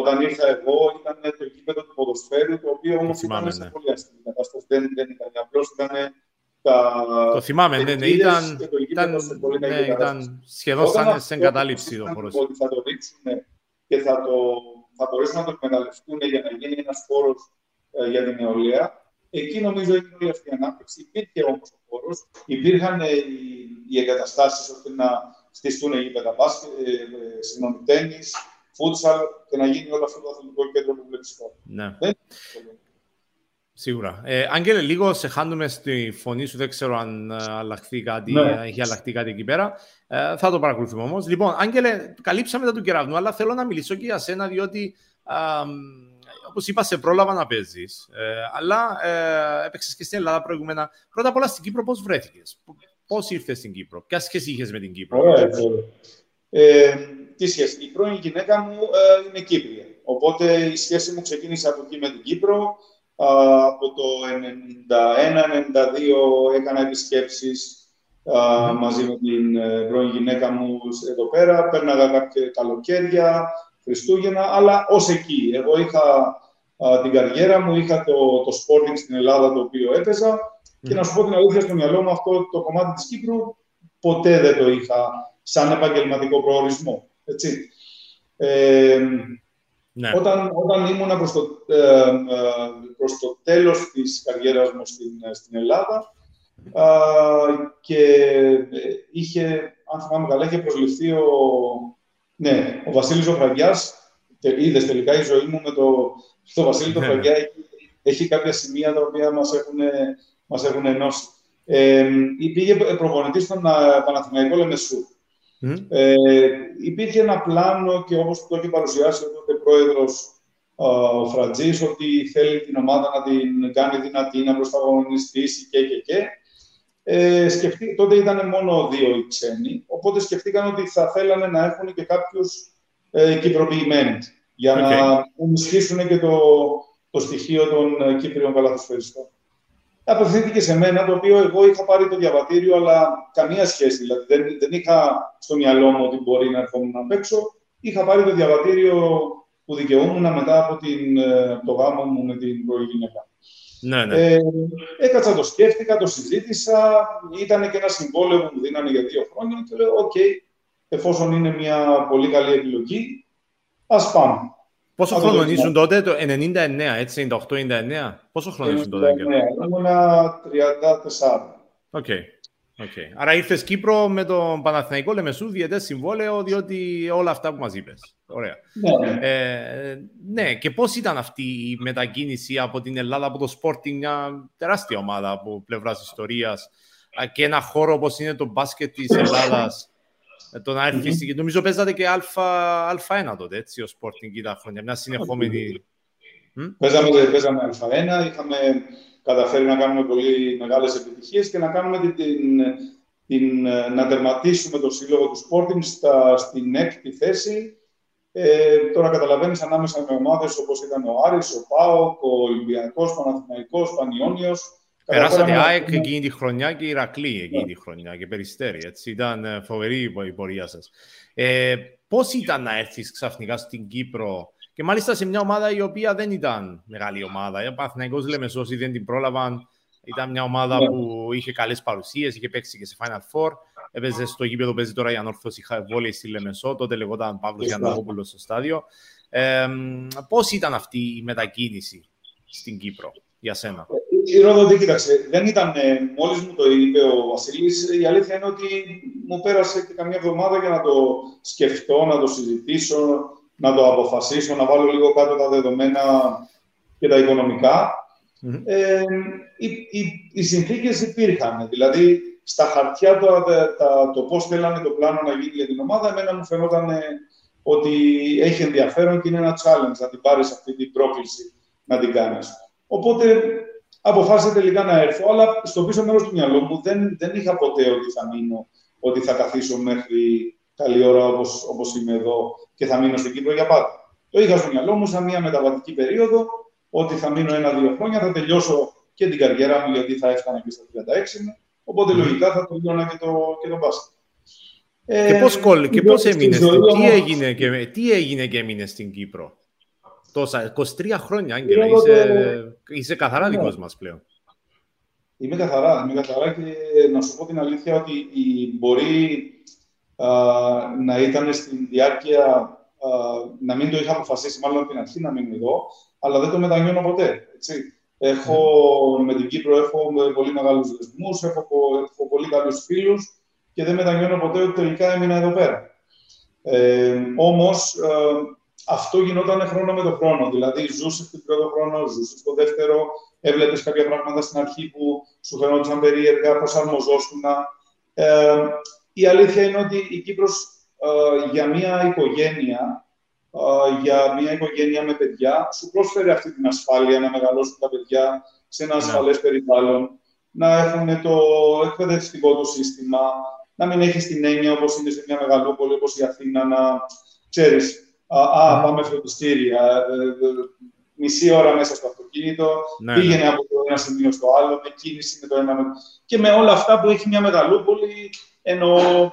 όταν ήρθα εγώ, ήταν το γήπεδο του ποδοσφαίρου, το οποίο όμως ήταν σε ναι. πολύ αστική κατάσταση. Δεν, δεν ήταν απλώς, ήταν τα... Το θυμάμαι, ναι, ναι, ήταν, ήταν, ναι, ήταν σχεδόν σαν σε εγκατάλειψη το χώρο. Ότι θα το ρίξουν και θα, το, θα μπορέσουν να το εκμεταλλευτούν για να γίνει ένας χώρος ε, για την νεολαία. Εκεί νομίζω έγινε όλη αυτή η ανάπτυξη. Υπήρχε όμως ο χώρος, υπήρχαν ε, οι, οι εγκαταστάσεις ώστε να στηθούν γήπεδα μπάσκετ, ε, ε, συγγνώμη, τέννη, φούτσαλ και να γίνει όλο αυτό το αθλητικό κέντρο που βλέπεις τώρα. Ναι. Δεν Σίγουρα. Ε, Άγγελε, λίγο σε χάνουμε στη φωνή σου, δεν ξέρω αν ε, αλλάχθεί κάτι, ναι. έχει αλλάχθεί κάτι εκεί πέρα. Ε, θα το παρακολουθούμε όμως. Λοιπόν, Άγγελε, καλύψαμε τα του κεραυνού, αλλά θέλω να μιλήσω και για σένα, διότι όπως είπα, σε πρόλαβα να παίζεις. Ε, αλλά ε, έπαιξες και στην Ελλάδα προηγούμενα. Πρώτα απ' όλα στην Κύπρο, πώς βρέθηκες, πώς ήρθες στην Κύπρο, ποια σχέση είχες με την Κύπρο; Ωραία, ε, τι σχέση. Η πρώην γυναίκα μου ε, είναι Κύπρια. Οπότε η σχέση μου ξεκίνησε από εκεί με την Κύπρο από το 1991-1992 έκανα επισκέψεις μαζί με την ε, πρώην γυναίκα μου εδώ πέρα. Πέρναγα κάποια καλοκαίρια, Χριστούγεννα, αλλά ως εκεί. Εγώ είχα την καριέρα μου, είχα το, το sporting στην Ελλάδα το οποίο έπαιζα και να σου πω την αλήθεια στο μυαλό μου αυτό το κομμάτι της Κύπρου ποτέ δεν το είχα σαν επαγγελματικό προορισμό. Έτσι. Ε, ναι. Όταν, όταν ήμουνα προς το, ε, ε, προς το τέλος της καριέρας μου στην, ε, στην Ελλάδα και είχε, αν θυμάμαι καλά, είχε προσληφθεί ο, ναι, ο Βασίλης Ζωφραγιάς. Είδες τελικά η ζωή μου με το, το Βασίλη ναι. Ζωφραγιά έχει, έχει κάποια σημεία τα οποία μας έχουν, μας έχουν ενώσει. Ε, πήγε προπονητής στον Παναθηναϊκό Λεμεσού. Mm. Ε, υπήρχε ένα πλάνο και όπως το έχει παρουσιάσει ο τότε πρόεδρος ο Φρατζής ότι θέλει την ομάδα να την κάνει δυνατή, να προσταγωνιστήσει και και και. Ε, σκεφτεί, τότε ήταν μόνο δύο οι ξένοι, οπότε σκεφτήκαν ότι θα θέλανε να έχουν και κάποιους ε, για okay. να ενισχύσουν και το, το στοιχείο των ε, Κύπριων καλαθοσφαιριστών απευθύνθηκε σε μένα, το οποίο εγώ είχα πάρει το διαβατήριο, αλλά καμία σχέση. Δηλαδή, δεν, δεν είχα στο μυαλό μου ότι μπορεί να έρχομαι να παίξω. Είχα πάρει το διαβατήριο που δικαιούμουν μετά από την, ε, το γάμο μου με την πρώην γυναίκα. Ναι, ναι. Ε, έκατσα, το σκέφτηκα, το συζήτησα. Ήταν και ένα συμβόλαιο που μου δίνανε για δύο χρόνια και λέω, οκ, εφόσον είναι μια πολύ καλή επιλογή, ας πάμε. Πόσο χρόνο ήσουν τότε, το 99, έτσι, 98-99. Πόσο χρόνο ήσουν τότε, Ναι, ήμουνα 34. Ok. Okay. Άρα ήρθες Κύπρο με τον Παναθηναϊκό Λεμεσού, διετές συμβόλαιο, διότι όλα αυτά που μας είπες. Ωραία. Ναι. Ε, ναι, και πώς ήταν αυτή η μετακίνηση από την Ελλάδα, από το Sporting, μια τεράστια ομάδα από πλευράς ιστορίας και ένα χώρο όπως είναι το μπάσκετ της Ελλάδας ε, το να έρθει mm-hmm. Νομίζω παίζατε και α, Α1 τότε, έτσι, ο Sporting τα χρόνια, μια συνεχόμενη... Mm? Παίζαμε, παίζαμε Α1, είχαμε καταφέρει να κάνουμε πολύ μεγάλες επιτυχίες και να κάνουμε την, την, την να τερματίσουμε το σύλλογο του Sporting στα, στην έκτη θέση. Ε, τώρα καταλαβαίνεις ανάμεσα με ομάδες όπως ήταν ο Άρης, ο ΠΑΟΚ, ο Ολυμπιακός, ο Παναθηναϊκός, ο Πανιόνιος, Περάσατε ΑΕΚ εκείνη τη χρονιά και Ηρακλή εκείνη τη χρονιά και Περιστέρη. Έτσι. Ήταν ε, φοβερή η πορεία σας. Ε, Πώς ήταν να έρθεις ξαφνικά στην Κύπρο και μάλιστα σε μια ομάδα η οποία δεν ήταν μεγάλη ομάδα. Ο Παθηναϊκός Λεμεσό δεν την πρόλαβαν. Ήταν μια ομάδα ναι. που είχε καλές παρουσίες, είχε παίξει και σε Final Four. έπαιζε στο γήπεδο, παίζει τώρα η ανόρθωση βόλεϊ στη Λεμεσό, τότε λεγόταν Παύλος Γιαννακόπουλος στο στάδιο. Ε, πώς ήταν αυτή η μετακίνηση στην Κύπρο για σένα; Η Ρόδο, κοίταξε, δεν ήταν, ε, μόλις μου το είπε ο Βασίλης, η αλήθεια είναι ότι μου πέρασε και καμιά εβδομάδα για να το σκεφτώ, να το συζητήσω, να το αποφασίσω, να βάλω λίγο κάτω τα δεδομένα και τα οικονομικά. Ε, οι, οι, οι συνθήκες υπήρχαν, δηλαδή στα χαρτιά το, τα, το πώς θέλανε το πλάνο να γίνει για την ομάδα, εμένα μου φαινόταν ότι έχει ενδιαφέρον και είναι ένα challenge να την πάρεις αυτή την πρόκληση να την κάνεις. Οπότε αποφάσισα τελικά να έρθω, αλλά στο πίσω μέρος του μυαλού μου δεν, δεν είχα ποτέ ότι θα μείνω, ότι θα καθίσω μέχρι καλή ώρα όπως, όπως είμαι εδώ και θα μείνω στην Κύπρο για πάντα. Το είχα στο μυαλό μου σαν μια μεταβατική περίοδο, ότι θα μείνω ένα-δύο χρόνια, θα τελειώσω και την καριέρα μου, γιατί θα έφτανα και στα 36 μου, οπότε λογικά θα τελειώνα και το, και το μπάσκετ. Και πώς, κολ, και πώς έμεινες, τι, έγινε και, τι έγινε και έμεινες στην Κύπρο; Τόσα, 23 χρόνια, Άγγελα, είσαι, είσαι καθαρά ναι. δικός μας πλέον. Είμαι καθαρά, είμαι καθαρά και να σου πω την αλήθεια ότι η, μπορεί α, να ήταν στην διάρκεια, α, να μην το είχα αποφασίσει μάλλον από την αρχή να μείνω εδώ, αλλά δεν το μετανιώνω ποτέ. Έτσι. Έχω, mm. Με την Κύπρο έχω πολύ μεγάλους δεσμούς, έχω, έχω πολύ καλούς φίλους και δεν μετανιώνω ποτέ ότι τελικά έμεινα εδώ πέρα. Ε, όμως, ε, αυτό γινόταν χρόνο με το χρόνο. Δηλαδή, ζούσε στον πρώτο χρόνο, ζούσε στο δεύτερο, έβλεπες κάποια πράγματα στην αρχή που σου φαινόταν περίεργα, προσαρμοζόσουν. Ε, η αλήθεια είναι ότι η Κύπρος ε, για μια οικογένεια, ε, για μια οικογένεια με παιδιά, σου πρόσφερε αυτή την ασφάλεια να μεγαλώσουν τα παιδιά σε ένα ναι. ασφαλές περιβάλλον, να έχουν το εκπαιδευτικό του σύστημα, να μην έχεις την έννοια όπως είναι σε μια μεγαλόπολη όπως η Αθήνα, να ξέρεις, α, α, πάμε φροντιστήρια, ε, ε, μισή ώρα μέσα στο αυτοκίνητο, ναι, ναι. πήγαινε από το ένα σημείο στο άλλο, με κίνηση με το ένα. Και με όλα αυτά που έχει μια μεγαλόπολη, ενώ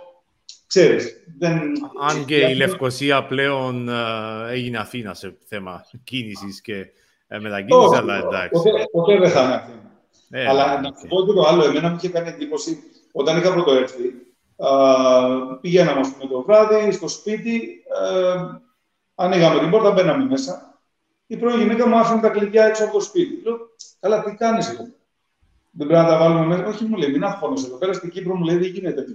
ξέρεις. Δεν... Αν και η Λευκοσία πλέον uh, έγινε Αθήνα σε θέμα κίνησης και uh, μετακίνησης, αλλά εντάξει. Ποτέ, ποτέ δεν θα είναι Αθήνα. Ε, αλλά να σου πω και το άλλο, εμένα μου είχε κάνει εντύπωση όταν είχα πρωτοέρθει πηγαίναμε πούμε, το βράδυ στο σπίτι, ε, ανοίγαμε την πόρτα, μπαίναμε μέσα. Η πρώην γυναίκα μου άφηνε τα κλειδιά έξω από το σπίτι. Λέω, καλά, τι κάνεις εδώ; Δεν πρέπει να τα βάλουμε μέσα. Όχι, μου λέει, μην αγχώνεσαι εδώ πέρα στην Κύπρο, μου λέει, δεν γίνεται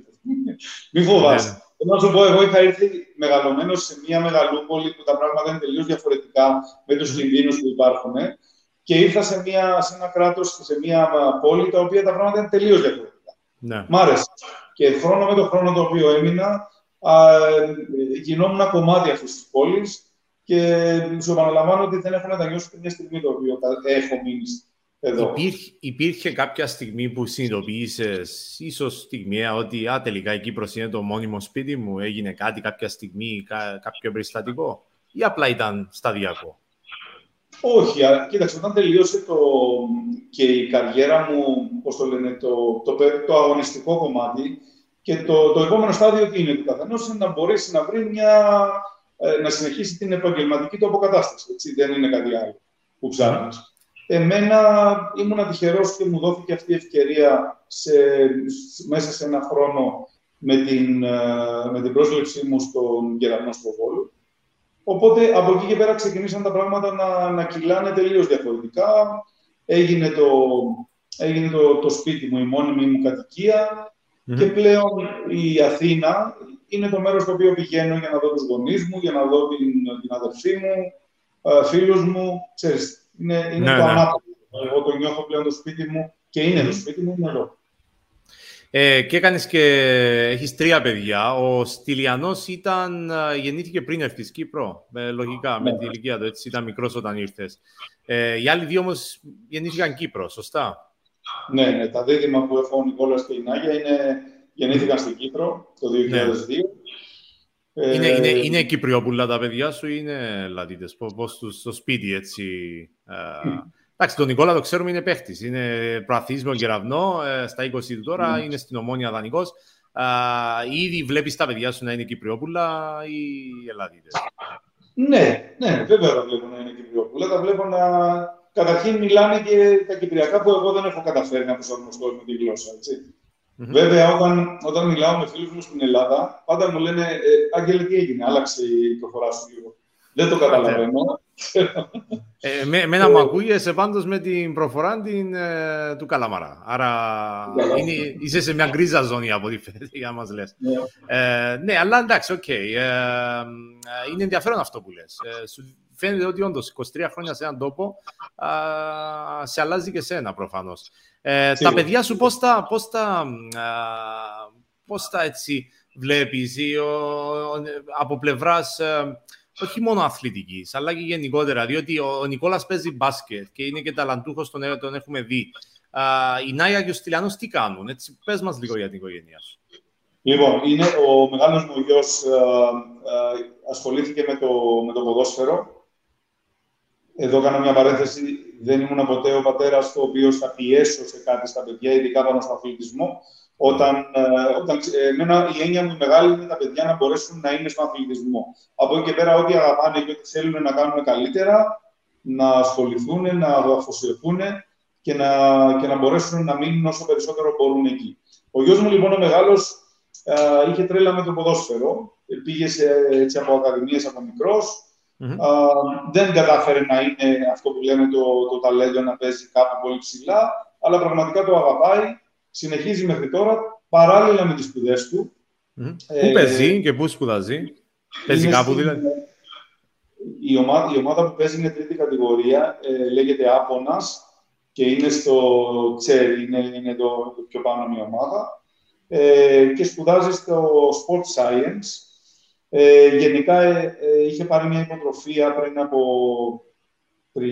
Μην φοβάσαι. Θέλω να σου πω, εγώ είχα έρθει μεγαλωμένος σε μια μεγαλούπολη που τα πράγματα είναι τελείως διαφορετικά με τους κινδύνους που υπάρχουν. Και ήρθα σε, μια, σε ένα κράτος, σε μια πόλη, τα οποία τα πράγματα είναι τελείως διαφορετικά. Ναι. Μ' άρεσε. Και χρόνο με τον χρόνο το οποίο έμεινα, α, γινόμουν κομμάτι αυτής της πόλης και σου επαναλαμβάνω ότι δεν έχω μετανιώσει μια στιγμή το οποίο έχω μείνει εδώ. Υπήρχε, υπήρχε κάποια στιγμή που συνειδητοποίησες, ίσως στιγμιαία, ότι α, τελικά η Κύπρος είναι το μόνιμο σπίτι μου, έγινε κάτι κάποια στιγμή, κάποιο περιστατικό, ή απλά ήταν σταδιακό; Όχι, κοίταξε, όταν τελείωσε το, και η καριέρα μου, πώς το λένε, το, το, το αγωνιστικό κομμάτι, και το, το επόμενο στάδιο τι είναι του καθενός, είναι να μπορέσει να βρει μια, ε, να συνεχίσει την επαγγελματική του αποκατάσταση. Έτσι, δεν είναι κάτι άλλο που ψάχνεις. Εμένα ήμουν τυχερός και μου δόθηκε αυτή η ευκαιρία σε, μέσα σε ένα χρόνο με την, ε, με την πρόσληψή μου στον Γερανό στο Βόλο. Οπότε από εκεί και πέρα ξεκινήσαν τα πράγματα να, να κυλάνε τελείως διαφορετικά. Έγινε το, έγινε το, το σπίτι μου, η μόνιμη μου κατοικία. Και πλέον η Αθήνα είναι το μέρος στο οποίο πηγαίνω για να δω τους γονείς μου, για να δω την, την αδερφή μου, ε, φίλους μου. Ξέρεις, είναι, είναι ναι, το ναι. ανάποδο. Εγώ το νιώθω πλέον το σπίτι μου και είναι το σπίτι μου, είναι εδώ. Ε, και έκανες και έχεις τρία παιδιά. Ο Στυλιανός ήταν, ε, γεννήθηκε πριν έρθει στην Κύπρο, ε, λογικά, με ναι. την ηλικία του, έτσι, ήταν μικρός όταν ήρθες. Ε, οι άλλοι δύο όμως γεννήθηκαν Κύπρο, σωστά; Ναι, ναι, τα δίδυμα που έχω ο Νικόλας και η Νάγια είναι, γεννήθηκαν στην Κύπρο το 2002. Ναι. Είναι, είναι, είναι Κυπριόπουλα τα παιδιά σου ή είναι Λατίτες, πώς τους στο σπίτι έτσι... Εντάξει, τον Νικόλα το ξέρουμε είναι παίχτης. Είναι προαθής με τον κεραυνό, ε, στα 20 του τώρα, mm. είναι στην Ομόνια δανεικός. Ήδη βλέπεις τα παιδιά σου να είναι Κυπριόπουλα ή Ελλαδίτε. Ναι, ναι, βέβαια τα βλέπω να είναι Κυπριόπουλα. Τα βλέπω να. Καταρχήν μιλάνε και τα κυπριακά που εγώ δεν έχω καταφέρει να προσαρμοστώ με τη γλώσσα. Έτσι. Βέβαια, όταν, όταν μιλάω με φίλους μου στην Ελλάδα, πάντα μου λένε ε, «Άγγελε, τι έγινε, άλλαξε η προφορά σου λίγο». Δεν το καταλαβαίνω. Ε, με, εμένα μου ακούγεσαι πάντως με την προφορά την, ε, του Καλαμαρά. Άρα είναι, είσαι σε μια γκρίζα ζώνη από ό,τι φαίνεται για να μας λες. Ναι. Ε, ναι, αλλά εντάξει, ok. Okay. Ε, είναι ενδιαφέρον αυτό που λες. Ε, σου φαίνεται ότι όντως 23 χρόνια σε έναν τόπο α, σε αλλάζει και σένα προφανώς. Ε, τα παιδιά σου πώς τα, πώς τα, α, πώς τα έτσι βλέπεις ή, ο, από πλευράς ε, όχι μόνο αθλητικής, αλλά και γενικότερα. Διότι ο, ο Νικόλας παίζει μπάσκετ και είναι και ταλαντούχος, τον, τον έχουμε δει. Α, η Νάια και ο Στυλιανός τι κάνουν, έτσι. Πες μας λίγο για την οικογένειά σου. Λοιπόν, είναι, ο μεγάλος μου γιος ασχολήθηκε με το, με το ποδόσφαιρο. Εδώ κάνω μια παρένθεση. Δεν ήμουν ποτέ ο πατέρας ο οποίος θα πιέσω σε κάτι στα παιδιά, ειδικά πάνω στο αθλητισμό. Όταν, ε, όταν ε, εμένα, η έννοια μου μεγάλη είναι τα παιδιά να μπορέσουν να είναι στον αθλητισμό. Από εκεί και πέρα, ό,τι αγαπάνε και ό,τι θέλουν να κάνουν καλύτερα, να ασχοληθούν, να αφοσιωθούν και να, και να μπορέσουν να μείνουν όσο περισσότερο μπορούν εκεί. Ο γιος μου, λοιπόν, ο μεγάλος, ε, είχε τρέλα με το ποδόσφαιρο. Πήγε σε, έτσι, από ακαδημίες από μικρός. Δεν κατάφερε να είναι αυτό που λένε το, το ταλέντο να παίζει κάπου πολύ ψηλά, αλλά πραγματικά το αγαπάει συνεχίζει μέχρι τώρα παράλληλα με τις σπουδές του. Mm. Ε, πού παίζει και πού σπουδάζει, παίζει κάπου δηλαδή; Η ομάδα, η ομάδα που παίζει είναι τρίτη κατηγορία, ε, λέγεται Άπονας και είναι στο Τσέρι, είναι, είναι το, το πιο πάνω μια ομάδα ε, και σπουδάζει στο Sport Science. Ε, γενικά ε, ε, είχε πάρει μια υποτροφία πριν από 3,5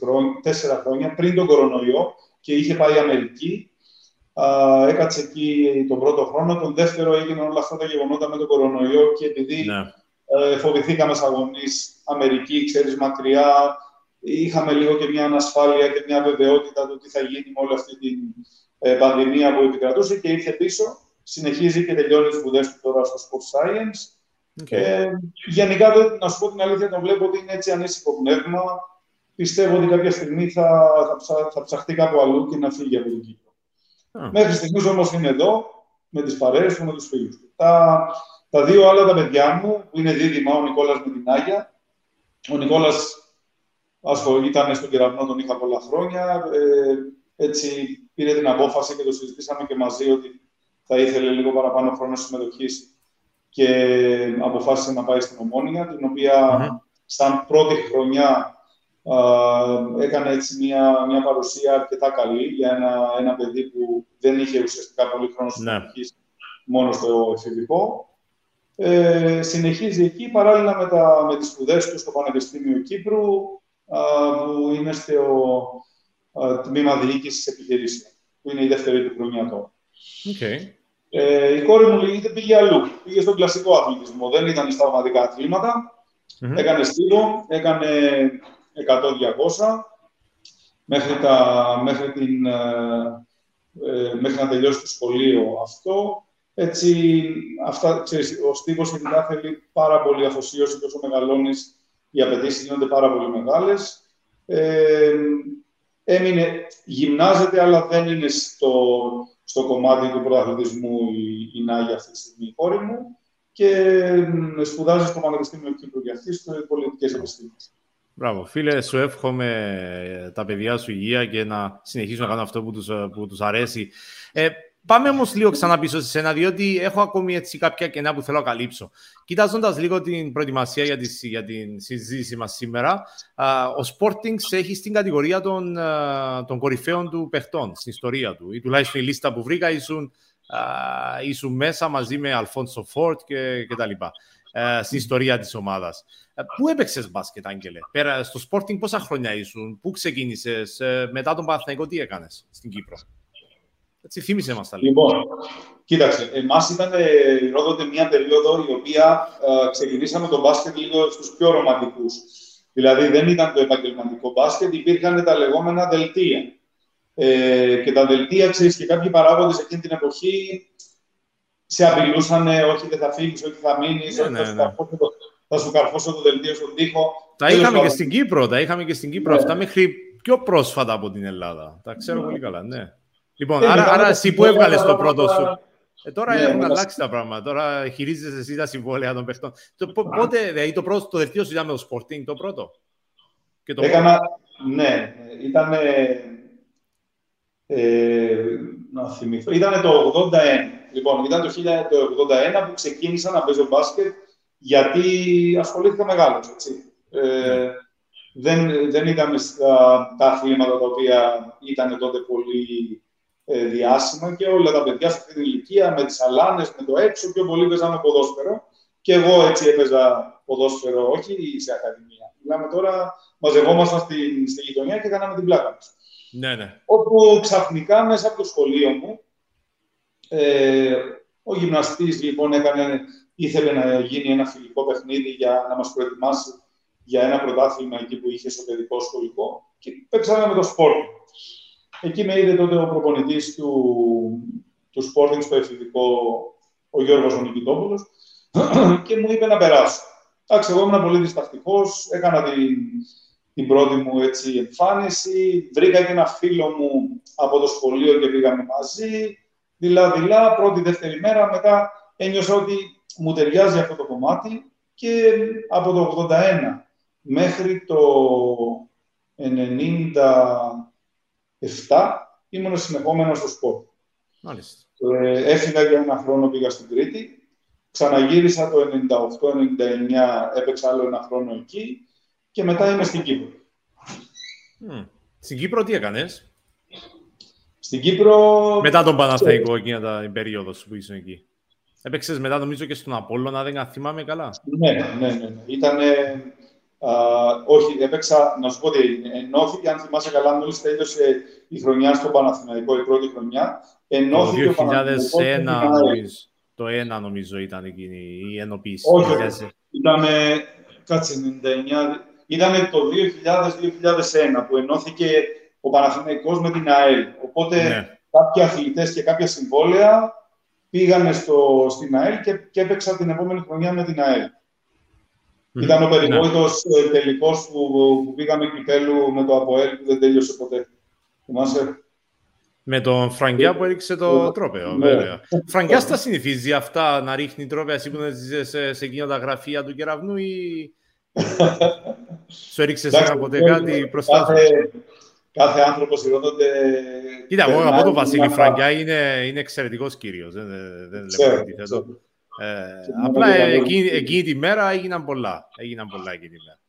χρόνια, 4 χρόνια, πριν τον κορονοϊό και είχε πάει Αμερική έκατσε εκεί τον πρώτο χρόνο. Τον δεύτερο έγιναν όλα αυτά τα γεγονότα με τον κορονοϊό και επειδή ναι. ε, φοβηθήκαμε σαν γονείς Αμερική, ξέρεις, μακριά, είχαμε λίγο και μια ανασφάλεια και μια βεβαιότητα του τι θα γίνει με όλη αυτή την ε, πανδημία που επικρατούσε και ήρθε πίσω. Συνεχίζει και τελειώνει τις σπουδές του τώρα στο Sport Science. Okay. Ε, γενικά, να σου πω την αλήθεια, τον βλέπω ότι είναι έτσι ανήσυχο πνεύμα. Πιστεύω ότι κάποια στιγμή θα, θα, θα ψαχτεί κάπου αλλού και να φύγει από την Κύπρο. Μέχρι στιγμής όμως είναι εδώ με τις παρέες του, με τους φίλους του. Τα, τα δύο άλλα τα παιδιά μου, που είναι δίδυμα, ο Νικόλας με την Άγια. Ο Νικόλας ήταν στον κεραυνό, τον είχα πολλά χρόνια. Ε, έτσι πήρε την απόφαση και το συζητήσαμε και μαζί ότι θα ήθελε λίγο παραπάνω χρόνο συμμετοχής και αποφάσισε να πάει στην Ομόνια, την οποια σαν πρώτη χρονιά έκανε έτσι μια, μια παρουσία αρκετά καλή για ένα, ένα παιδί που δεν είχε ουσιαστικά πολύ χρόνο ναι. μόνο στο εφηβικό. Ε, συνεχίζει εκεί παράλληλα με, τα, με τις σπουδές του στο Πανεπιστήμιο Κύπρου που είναι στο τμήμα διοίκησης επιχειρήσεων, που είναι η δεύτερη του χρονιά τώρα. Okay. Ε, η κόρη μου δεν πήγε αλλού. Πήγε στον κλασικό αθλητισμό. Δεν ήταν στα ομαδικά Έκανε στήλο, έκανε 100-200 μέχρι, μέχρι, την, ε, ε, μέχρι να τελειώσει το σχολείο αυτό. Έτσι, αυτά, ξέρεις, ο στίβος ειδικά θέλει πάρα πολύ αφοσίωση, τόσο μεγαλώνεις, οι απαιτήσεις γίνονται πάρα πολύ μεγάλες. Ε, έμεινε, γυμνάζεται, αλλά δεν είναι στο, στο κομμάτι του πρωταθλητισμού η, η Νάγια αυτή τη στιγμή η κόρη μου και σπουδάζει στο Πανεπιστήμιο Κύπρου και αυτή στο πολιτικές επιστήμες. Μπράβο. Φίλε, σου εύχομαι ε, τα παιδιά σου υγεία και να συνεχίσουν να κάνουν αυτό που τους, ε, που τους αρέσει. Ε, πάμε όμως λίγο ξανά πίσω σε σένα, διότι έχω ακόμη έτσι κάποια κενά που θέλω να καλύψω. Κοιτάζοντας λίγο την προετοιμασία για, τη, για την συζήτηση μας σήμερα, α, ο Sporting έχει στην κατηγορία των, α, των κορυφαίων του παιχτών στην ιστορία του. Ή τουλάχιστον η λίστα που βρήκα ήσουν, α, ήσουν μέσα μαζί με Αλφόνσο Φόρτ και, και τα λοιπά ε, στην ιστορία της ομάδας. Ε, πού έπαιξες μπάσκετ, Άγγελε, πέρα στο Sporting πόσα χρόνια ήσουν, πού ξεκίνησες, ε, μετά τον Παναθηναϊκό τι έκανες στην Κύπρο; Έτσι, θύμισε μας τα λίγο. Λοιπόν, κοίταξε, εμάς ήταν ρόδοτε μια περίοδο η οποία ε, ξεκινήσαμε τον μπάσκετ λίγο στους πιο ρομαντικούς. Δηλαδή δεν ήταν το επαγγελματικό μπάσκετ, υπήρχαν τα λεγόμενα δελτία. Ε, και τα δελτία, ξέρεις, και κάποιοι παράγοντες εκείνη την εποχή σε απειλούσαν, όχι δεν θα φύγεις, όχι θα μείνεις, ναι, όχι ναι, θα, ναι. θα, σου καρφώσω το δελτίο στον τοίχο. Τα είχαμε και στην Κύπρο, τα είχαμε και στην Κύπρο αυτά μέχρι πιο πρόσφατα από την Ελλάδα. Τα ξέρω πολύ καλά, ναι. Λοιπόν, άρα, άρα εσύ που έβγαλες το πρώτο σου. Ε, τώρα ναι, έχουν ναι, αλλάξει τα πράγματα. Τώρα χειρίζεσαι εσύ τα συμβόλαια των παιχτών. Το, πότε, δηλαδή, το, πρώτο, το δελτίο σου ήταν με το Sporting, το πρώτο; Και το Έκανα, ναι, ήταν. Ε, να θυμηθώ. Ήταν το 81. Λοιπόν, ήταν το 1981 που ξεκίνησα να παίζω μπάσκετ γιατί ασχολήθηκα μεγάλος. Ε, δεν, δεν ήταν στα τα αθλήματα τα οποία ήταν τότε πολύ ε, διάσημα και όλα τα παιδιά σε αυτή την ηλικία με τις αλάνες, με το έξω, πιο πολύ παίζαμε ποδόσφαιρο. Και εγώ έτσι έπαιζα ποδόσφαιρο, όχι σε ακαδημία. Μιλάμε τώρα, μαζευόμασταν στη, στη γειτονιά και κάναμε την πλάκα μας. Ναι, ναι. Όπου ξαφνικά μέσα από το σχολείο μου, ε, ο γυμναστής λοιπόν έκανε, ήθελε να γίνει ένα φιλικό παιχνίδι για να μας προετοιμάσει για ένα πρωτάθλημα εκεί που είχε στο παιδικό σχολικό και παίξαμε με το σπόρτ. Εκεί με είδε τότε ο προπονητής του, του Sporting στο εφηβικό, ο Γιώργος ο και μου είπε να περάσω. Εντάξει, εγώ ήμουν πολύ διστακτικός, έκανα την, την πρώτη μου έτσι, εμφάνιση, βρήκα και ένα φίλο μου από το σχολείο και πήγαμε μαζί, δειλά-δειλά, πρώτη-δεύτερη μέρα, μετά ένιωσα ότι μου ταιριάζει αυτό το κομμάτι και από το 81 μέχρι το 97 ήμουν συνεχόμενος στο σπορ. Μάλιστα. Ε, έφυγα για ένα χρόνο, πήγα στην Κρήτη. Ξαναγύρισα το 98-99, έπαιξα άλλο ένα χρόνο εκεί και μετά είμαι στην Κύπρο. Mm. Στην Κύπρο τι έκανες; Στην Κύπρο... Μετά τον Παναθαϊκό, εκείνη την περίοδο που ήσουν εκεί. Έπαιξες μετά νομίζω και στον Απόλλωνα, να δεν θυμάμαι καλά. Ναι, ναι, ναι. ναι. Ήτανε όχι, έπαιξα, να σου πω ότι ενώθηκε, αν θυμάσαι καλά, μόλις τέλειωσε η χρονιά στο Παναθηναϊκό, η πρώτη χρονιά. Ενώθηκε το 2001, νομίζω, το 1 νομίζω ήταν εκείνη η ενοποίηση. Όχι, ήταν, κάτσε, 99, ήταν το 2000-2001 που ενώθηκε ο Παναθηναϊκός με την ΑΕΛ. Οπότε ναι. κάποιοι αθλητές και κάποια συμβόλαια πήγανε στο, στην ΑΕΛ και, και έπαιξαν την επόμενη χρονιά με την ΑΕΛ. Mm. Ήταν ο περιβόητο ναι. τελικός που, που πήγαμε κυπέλου με το ΑΠΟΕΛ που δεν τέλειωσε ποτέ. Θυμάσαι; Με τον Φραγκιά που έριξε το ναι. τρόπαιο, ναι. βέβαια. Φραγκιά τα συνηθίζει αυτά να ρίχνει τρόπαια εσύ που σε, σε εκείνα τα γραφεία του κεραυνού ή σου έριξε ένα ποτέ κάτι μπροστά κάθε, κάθε άνθρωπος συγχρόνονται... Κοίτα, εγώ από το Βασίλη Φραγκιά είναι, είναι εξαιρετικός κύριος. Δεν, δεν λέω αντίθετο. Ε, απλά εκείνη, εκείνη τη μέρα έγιναν πολλά. Έγιναν πολλά εκείνη τη μέρα.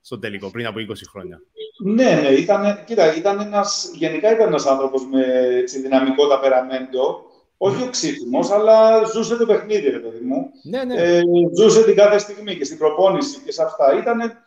Στο τελικό, πριν από 20 χρόνια. Ναι, ναι. Ήταν, κοίτα, ήταν ένας, γενικά ήταν ένας άνθρωπος με έτσι, δυναμικό ταπεραμέντο. Όχι ο ξύφημο, αλλά ζούσε το παιχνίδι, ρε παιδί μου. Ναι, ναι. Ε, ζούσε την κάθε στιγμή και στην προπόνηση και σε αυτά. Ήταν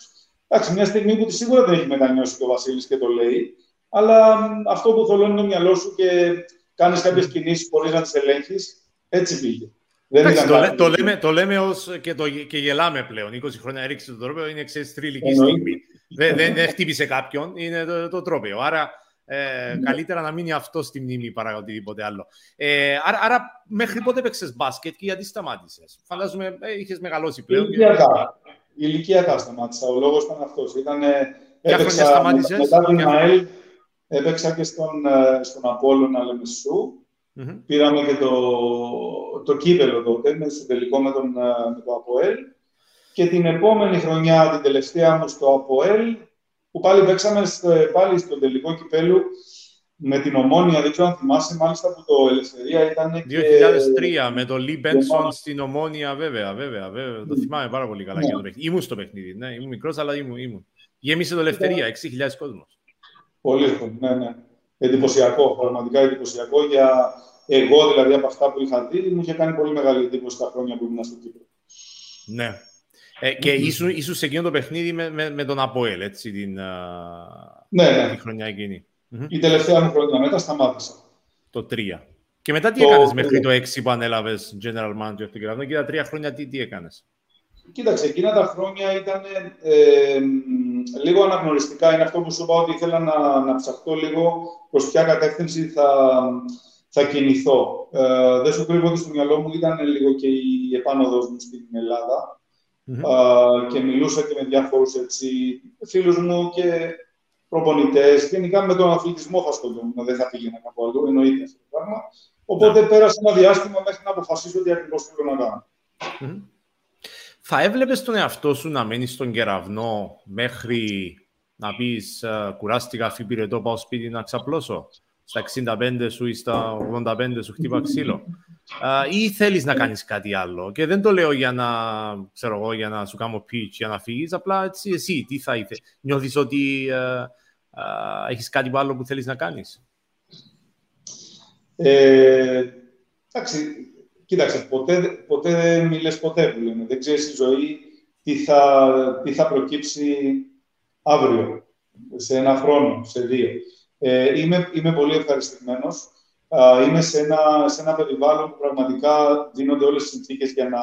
εντάξει, μια στιγμή που σίγουρα δεν έχει μετανιώσει και ο Βασίλης και το λέει. Αλλά αυτό που θολώνει το μυαλό σου και κάνεις κάποιες κινήσεις χωρίς να τις ελέγχεις, έτσι πήγε. Εντάξει, το, το, λέμε, το λέμε ως και, το, και γελάμε πλέον. 20 χρόνια έριξε το τρόπαιο, είναι ξέρεις θρηλυκή στιγμή. δεν, δεν, δεν χτύπησε κάποιον, είναι το, το τρόπαιο. Άρα ε, ναι. καλύτερα να μείνει αυτό στη μνήμη παρά οτιδήποτε άλλο. Ε, άρα, άρα, μέχρι πότε έπαιξες μπάσκετ και γιατί σταμάτησες; Φαντάζομαι ε, είχες μεγαλώσει πλέον. Ηλικιακά. Και... Ηλικιακά σταμάτησα. Ο λόγος ήταν αυτός. Ήταν, Ποια χρόνια σταμάτησες; Μετά, την ΑΕΛ έπαιξα και στον, ε, στον Απόλλωνα Λεμεσού Mm-hmm. Πήραμε και το, το κύπελο τότε, με στο τελικό με, τον, ε, με το ΑΠΟΕΛ. Και την επόμενη χρονιά, την τελευταία μου στο ΑΠΟΕΛ, που πάλι παίξαμε στο, πάλι στο τελικό κυπέλου με την Ομόνια, δεν ξέρω αν θυμάσαι, μάλιστα που το Ελευθερία ήταν 2003, και... με το Λί Μπένσον στην Ομόνια, βέβαια, βέβαια, βέβαια. Το θυμάμαι πάρα πολύ καλά. Ναι. Ήμουν στο παιχνίδι, ναι, ήμουν μικρός, αλλά ήμουν. ήμουν. Γέμισε το Ελευθερία, 6.000 κόσμος. Πολύ, ναι, ναι. Εντυπωσιακό, πραγματικά εντυπωσιακό για εγώ δηλαδή από αυτά που είχα δει, μου είχε κάνει πολύ μεγάλη εντύπωση τα χρόνια που ήμουν στο Κύπρο. Ναι. Ε, και mm-hmm. ήσουν, ήσουν σε εκείνο το παιχνίδι με, με, με τον Αποέλ, έτσι, την, ναι, ναι. την χρονιά εκείνη. Η τελευταία μου χρονιά, μετά σταμάτησα. Το 3. Και μετά τι το... έκανες μέχρι το 6 που ανέλαβες General Manager του Κεραυνού και τα τρία χρόνια τι, τι έκανες; Κοίταξε, εκείνα τα χρόνια ήταν ε, λίγο αναγνωριστικά. Είναι αυτό που σου είπα ότι ήθελα να, να ψαχτώ λίγο προς ποια κατεύθυνση θα, θα κινηθώ. Ε, δεν σου κρύβω ότι στο μυαλό μου ήταν λίγο και η επάνωδος μου στην ελλαδα και μιλούσα και με διάφορους έτσι, φίλους μου και προπονητές. Γενικά με τον αθλητισμό θα ασχολούμαι, δεν θα πήγαινα κάπου αλλού, εννοείται αυτό το πράγμα. Οπότε ναι. πέρασε ένα διάστημα μέχρι να αποφασίσω τι ακριβώς θέλω να κάνω. Θα έβλεπες τον εαυτό σου να μένεις στον κεραυνό μέχρι να πεις κουράστηκα, το πάω σπίτι να ξαπλώσω; Στα 65 σου ή στα 85 σου χτύπα ξύλο. ή θέλεις να κάνεις κάτι άλλο. Και δεν το λέω για να, ξέρω εγώ, για να σου κάνω pitch, για να φύγεις, απλά έτσι εσύ, τι θα ήθελες. Νιώθεις ότι uh, uh, έχεις κάτι άλλο που θέλεις να κάνεις; Ε, εντάξει, κοίταξε, ποτέ, ποτέ δεν μιλες ποτέ που λέμε. Δεν ξέρεις στη ζωή τι θα, τι θα προκύψει αύριο, σε ένα χρόνο, σε δύο. Ε, είμαι, είμαι πολύ ευχαριστημένος. Ε, είμαι σε ένα, σε ένα περιβάλλον που πραγματικά δίνονται όλες τις συνθήκες για να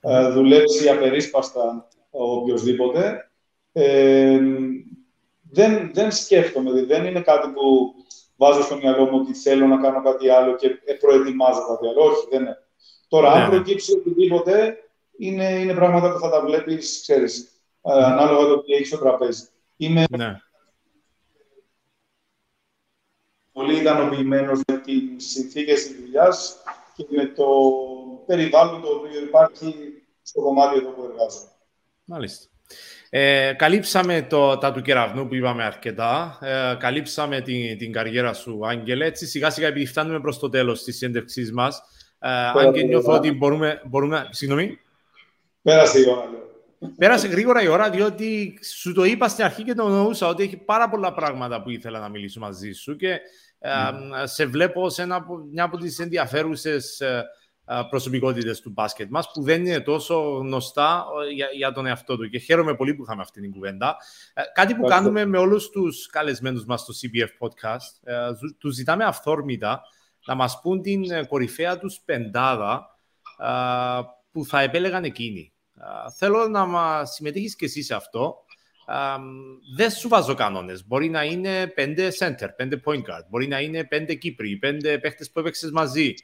ε, δουλέψει απερίσπαστα ο οποιοδήποτε. Ε, δεν, δεν σκέφτομαι, δεν είναι κάτι που βάζω στο μυαλό μου ότι θέλω να κάνω κάτι άλλο και προετοιμάζω κάτι άλλο. Όχι, δεν είναι. Τώρα, αν ναι, ναι. προκύψει οτιδήποτε, είναι, είναι πράγματα που θα τα βλέπεις, ξέρεις, ανάλογα το τι έχει στο τραπέζι. Είμαι ναι πολύ ικανοποιημένος με τι συνθήκες της δουλειάς και με το περιβάλλον το οποίο υπάρχει στο κομμάτι εδώ που εργάζομαι. Μάλιστα. Ε, καλύψαμε το, τα του κεραυνού που είπαμε αρκετά. Ε, καλύψαμε την, την καριέρα σου, Άγγελε. Έτσι, σιγά σιγά, επειδή φτάνουμε προς το τέλος της συνέντευξής μας, ε, αν και νιώθω ότι μπορούμε... μπορούμε συγγνώμη. Πέρασε η ώρα, Πέρασε γρήγορα η ώρα, διότι σου το είπα στην αρχή και το εννοούσα ότι έχει πάρα πολλά πράγματα που ήθελα να μιλήσω μαζί σου και ε, σε βλέπω σε ένα, μια από τις ενδιαφέρουσες ε, ε, προσωπικότητες του μπάσκετ μας που δεν είναι τόσο γνωστά για, για τον εαυτό του και χαίρομαι πολύ που είχαμε αυτή την κουβέντα. Κάτι που κάνουμε με όλους τους καλεσμένους μας στο CBF Podcast, τους ζητάμε αυθόρμητα να μας πούν την κορυφαία τους πεντάδα που θα επέλεγαν εκείνοι. Θέλω να μας συμμετέχεις και εσύ σε αυτό δεν σου βάζω κανόνες. Μπορεί να είναι πέντε center, πέντε point guard, μπορεί να είναι πέντε Κύπροι, πέντε παίχτε που έπαιξες μαζί.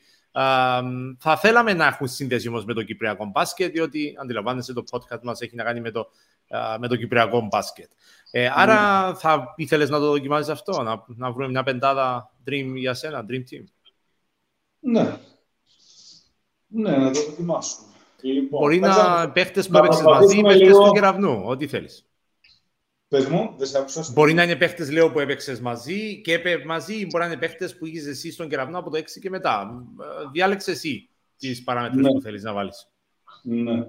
θα θέλαμε να έχουν σύνδεση όμω με το Κυπριακό μπάσκετ, διότι αντιλαμβάνεσαι το podcast μας έχει να κάνει με το, με το Κυπριακό μπάσκετ. Ε, άρα θα ήθελες να το δοκιμάσεις αυτό, να, να βρούμε μια πεντάδα dream για σένα, dream team; Ναι. Ναι, να το δοκιμάσουμε. Λοιπόν, μπορεί να παίχτες που έπαιξες μαζί ή παίχτε του κεραυνού, ό,τι θέλεις. Πες μου, δεν σε άκουσα. Μπορεί να είναι παίχτες, λέω, που έπαιξες μαζί και έπαι μαζί, ή μπορεί να είναι παίχτες που είχες εσύ στον κεραυνό από το 6 και μετά. Ε, διάλεξες εσύ τις παραμέτρου ναι. που θέλεις να βάλεις. Ναι.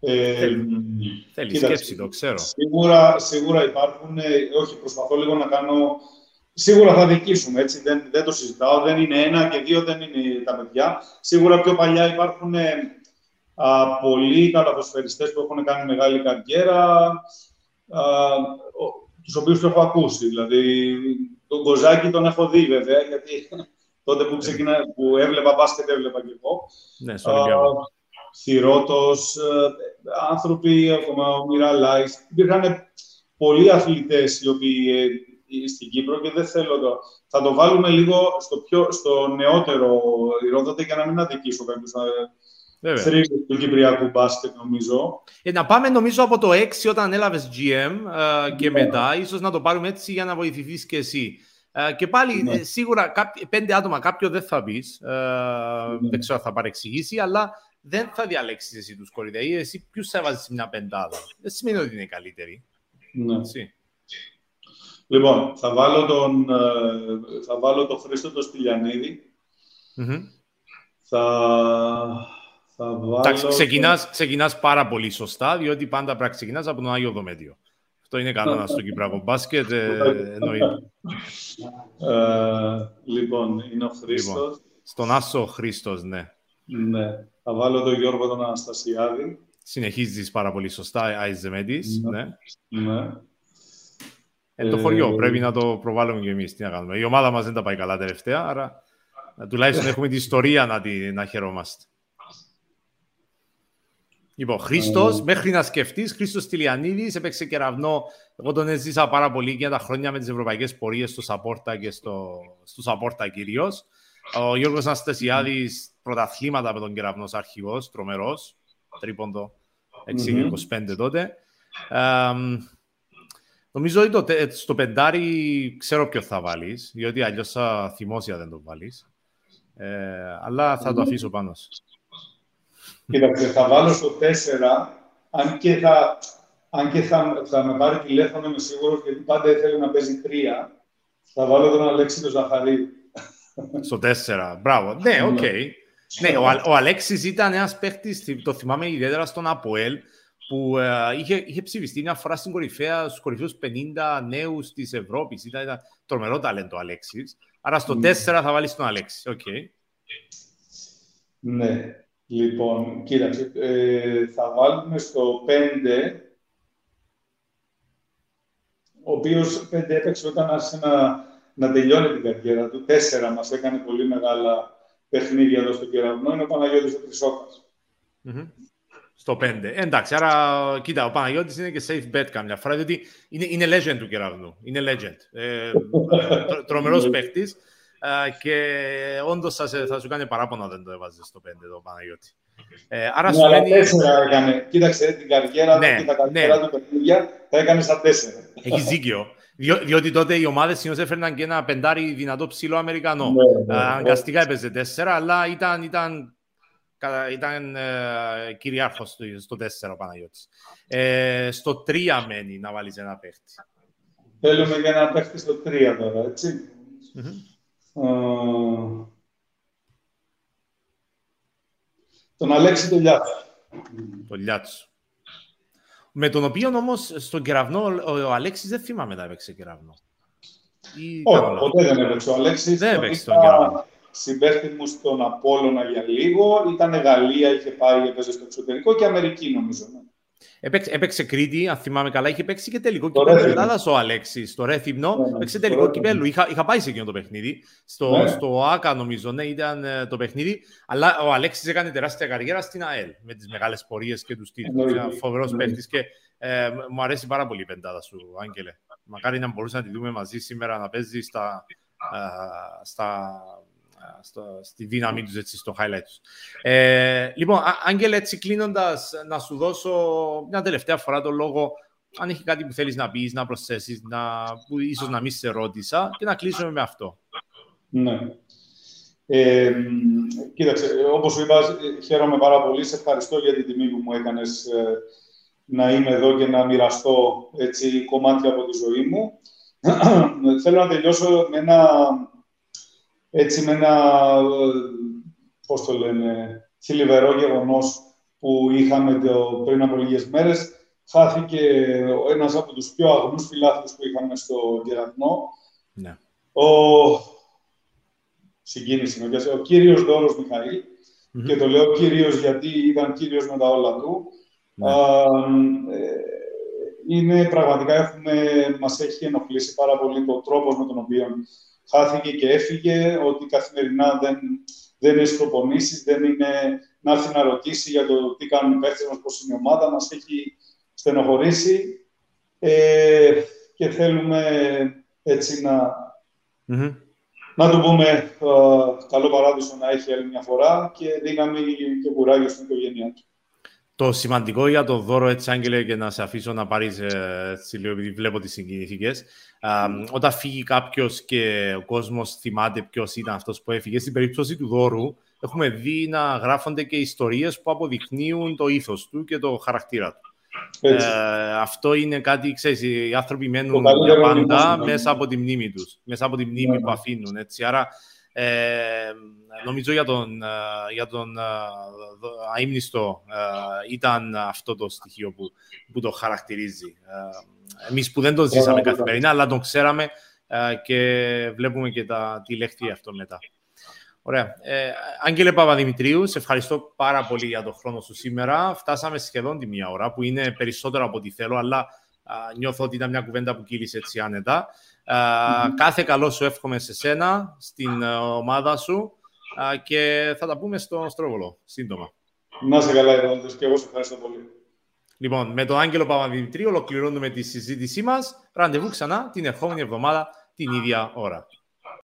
Ε, θέλει σκέψη, το ξέρω. Σίγουρα, σίγουρα υπάρχουν, ε, όχι, προσπαθώ λίγο να κάνω, σίγουρα θα δικήσουμε, έτσι, δεν, δεν το συζητάω, δεν είναι ένα και δύο, δεν είναι τα παιδιά. Σίγουρα πιο παλιά υπάρχουν ε, α, πολλοί καλαθοσφαιριστές που έχουν κάνει μεγάλη καριέρα, α, τους οποίους το έχω ακούσει. Δηλαδή, τον Κοζάκη τον έχω δει βέβαια, γιατί τότε που, ξεκινά, που έβλεπα μπάσκετ έβλεπα και εγώ. Ναι, στο Θηρότος, ε, άνθρωποι, ακόμα ο Μιραλάης. Υπήρχαν πολλοί αθλητές οι οποίοι ε, στην Κύπρο και δεν θέλω το... Θα το βάλουμε λίγο στο, πιο, στο νεότερο Ηρόδοτε για να μην αδικήσω κάποιους θρύλους του Κυπριακού μπάσκετ, νομίζω. Ε, να πάμε, νομίζω, από το 6 όταν έλαβες GM ε, και ναι. μετά, ίσως να το πάρουμε έτσι για να βοηθηθείς και εσύ. Ε, και πάλι, ναι. ε, σίγουρα, πέντε άτομα κάποιο δεν θα πεις. Ε, ναι. Δεν ξέρω αν θα παρεξηγήσει, αλλά δεν θα διαλέξεις εσύ τους κορυδαίοι. Εσύ ποιους θα βάζεις μια πεντάδα. Δεν σημαίνει ότι είναι καλύτερη. Ναι. Λοιπόν, θα βάλω τον, θα βάλω τον Χρήστο τον στυλιανιδη Θα, Εντάξει, ξεκινάς, ξεκινάς πάρα πολύ σωστά, διότι πάντα πρέπει να ξεκινάς από τον Άγιο Δομέτιο. Αυτό είναι κανόνα στο Κυπριακό μπάσκετ, ε, εννοείται. Ε, λοιπόν, είναι ο Χρήστος. Λοιπόν, στον Άσο Χρήστος, ναι. Ναι. Θα βάλω τον Γιώργο τον Αναστασιάδη. Συνεχίζεις πάρα πολύ σωστά, Άιζεμέτης. Ναι. ναι. Ναι. Ε, το χωριό, ε, πρέπει να το προβάλλουμε κι εμείς. Τι να κάνουμε. Η ομάδα μας δεν τα πάει καλά τελευταία, άρα τουλάχιστον έχουμε την ιστορία να, τη, να χαιρόμαστε. Λοιπόν, Χρήστος, ε... μέχρι να σκεφτείς, Χρήστος Τηλιανίδης έπαιξε κεραυνό. Εγώ τον έζησα πάρα πολύ για τα χρόνια με τις ευρωπαϊκές πορείες στο Σαπόρτα και στο, στο Σαπόρτα κυρίως. Ο Γιώργος Αναστασιάδης, πρωταθλήματα με τον κεραυνό αρχηγός, τρομερός, τρίποντο. 6-25 τότε. Νομίζω ότι το, στο πεντάρι ξέρω ποιος θα βάλεις, διότι αλλιώς θα θυμώσει αν δεν το βάλεις. Ε, αλλά θα το αφήσω πάνω σου. Κοίταξε, θα βάλω στο 4, αν και θα, αν και θα, θα με πάρει τηλέφωνο, είμαι σίγουρος, γιατί πάντα ήθελε να παίζει 3. Θα βάλω τον Αλέξη τον Ζαχαρή. Στο 4. Μπράβο. Ναι, ναι, OK. Okay. ναι, ο, ο Αλέξης ήταν ένας παίχτης, το θυμάμαι ιδιαίτερα στον Αποέλ, που uh, είχε, είχε ψηφιστεί μια φορά στην κορυφαία, στους κορυφαίους 50 νέους της Ευρώπης. Ήταν, ήταν τρομερό ταλέντο ο Αλέξης. Άρα στο 4 θα βάλεις τον Αλέξη. Okay. Ναι. Λοιπόν, κοίταξε, ε, θα βάλουμε στο 5, ο οποίος 5 έπαιξε όταν άρχισε να, να τελειώνει την καριέρα του. 4 μας έκανε πολύ μεγάλα παιχνίδια εδώ στο κεραυνό, είναι ο Παναγιώτης ο Τρισόκας. Mm-hmm. Στο 5. Εντάξει, άρα κοίτα, ο Παναγιώτης είναι και safe bet καμιά φορά, διότι είναι, είναι legend του κεραυνού. Είναι legend. Ε, τρο, τρομερός ναι. παίχτης και όντως θα, θα, σου κάνει παράπονα δεν το έβαζες στο 5 το Παναγιώτη. Ε, άρα ναι, σου αλλά τέσσερα έκανε. Κοίταξε την καριέρα ναι, του και τα καριέρα ναι. του παιχνίδια, θα έκανε στα τέσσερα. Έχεις δίκιο. Διό, διότι τότε οι ομάδες συνήθως έφερναν και ένα πεντάρι δυνατό ψηλό Αμερικανό. Ναι, ναι, Αναγκαστικά έπαιζε τέσσερα, αλλά ήταν, ήταν, ήταν ε, κυριάρχος στο, στο τέσσερα ο Παναγιώτης. Ε, στο τρία μένει να βάλεις ένα παίχτη. Θέλουμε για ένα παίχτη στο τρία τώρα, έτσι. Mm-hmm. τον Αλέξη τον Λιάτσο. Τον Λιάτσο. Με τον οποίο όμως στον κεραυνό ο Αλέξης δεν θυμάμαι να έπαιξε κεραυνό. Όχι, ποτέ δεν έπαιξε ο Αλέξης. Δεν έπαιξε τον κεραυνό. Συμπέχτη μου στον Απόλλωνα για λίγο. Ήταν Γαλλία, είχε πάρει, έπαιζε στο εξωτερικό και Αμερική νομίζω. Ναι. Έπαιξε, έπαιξε Κρήτη, αν θυμάμαι καλά, είχε παίξει και τελικό κυπέλο Ελλάδα ο Αλέξης. Το Ρέθυμνο ναι, ναι. έπαιξε τελικό κυπέλο. Είχα, είχα πάει σε εκείνο το παιχνίδι. Στο, ναι. στο ΑΚΑ, νομίζω, ναι, ήταν ε, το παιχνίδι. Αλλά ο Αλέξης έκανε τεράστια καριέρα στην ΑΕΛ με τις μεγάλες πορείες και τους τίτλους. Ήταν φοβερός παίχτης και ε, μου αρέσει πάρα πολύ η πεντάδα σου, Άγγελε. Μακάρι να μπορούσαμε να τη δούμε μαζί σήμερα να παίζεις στα, ε, στα στο, στη δύναμή τους, έτσι, στο highlight τους. Ε, λοιπόν, Άγγελ, έτσι κλείνοντας, να σου δώσω μια τελευταία φορά το λόγο αν έχει κάτι που θέλεις να πεις, να προσθέσεις, να, που ίσως να μην σε ρώτησα και να κλείσουμε με αυτό. Ναι. Ε, κοίταξε, όπως σου είπα, χαίρομαι πάρα πολύ. Σε ευχαριστώ για την τιμή που μου έκανες ε, να είμαι εδώ και να μοιραστώ έτσι, κομμάτια από τη ζωή μου. Θέλω να τελειώσω με ένα έτσι με ένα, πώς το λένε, θλιβερό γεγονός που είχαμε το, πριν από λίγες μέρες. Χάθηκε ένας από τους πιο αγνούς φιλάθλους που είχαμε στο Γεραθνό. Ναι. Ο... Συγκίνηση, ο κύριος Δώρος Και το λέω κύριος γιατί ήταν κύριος με τα όλα του. Ναι. Ε, είναι πραγματικά, έχουμε, μας έχει ενοχλήσει πάρα πολύ το τρόπος με τον οποίο χάθηκε και έφυγε, ότι καθημερινά δεν, δεν είναι προπονήσεις, δεν είναι να έρθει να ρωτήσει για το τι κάνουν οι παίχτες μας, πώς είναι η ομάδα μας, έχει στενοχωρήσει ε, και θέλουμε έτσι να, mm-hmm. να του πούμε ε, καλό παράδεισο να έχει άλλη μια φορά και δύναμη και κουράγιο στην οικογένειά του. Το σημαντικό για το δώρο, έτσι, Άγγελε, και να σε αφήσω να πάρεις ε, λίγο, επειδή βλέπω τις συγκινήθηκε. Όταν φύγει κάποιος και ο κόσμος θυμάται ποιος ήταν αυτός που έφυγε, στην περίπτωση του δώρου, έχουμε δει να γράφονται και ιστορίες που αποδεικνύουν το ήθος του και το χαρακτήρα του. Ε, αυτό είναι κάτι, ξέρεις, οι άνθρωποι μένουν για πάντα μέσα από τη μνήμη τους, μέσα από τη μνήμη yeah. Ναι, που ναι. αφήνουν. Έτσι. Άρα ε, νομίζω για τον, ε, για τον ε, αείμνηστο ήταν αυτό το στοιχείο που, που το χαρακτηρίζει. Εμείς που δεν το ζήσαμε καθημερινά, αλλά τον ξέραμε και βλέπουμε και τα, τι λέχθη αυτό μετά. Ωραία. Ε, Άγγελε Παπαδημητρίου, σε ευχαριστώ πάρα πολύ για τον χρόνο σου σήμερα. Φτάσαμε σχεδόν τη μία ώρα, που είναι περισσότερο από ό,τι θέλω, αλλά α, νιώθω ότι ήταν μια κουβέντα που κύλησε έτσι άνετα. Κάθε καλό σου εύχομαι σε σένα, στην ε, ομάδα σου και θα τα πούμε στο Στρόβολο σύντομα. Να είσαι καλά, Ιρλανδές, και εγώ σε ευχαριστώ πολύ. Λοιπόν, με τον Άγγελο Παπαδημητρίου ολοκληρώνουμε τη συζήτησή μας. Ραντεβού ξανά την ερχόμενη εβδομάδα την ίδια ώρα.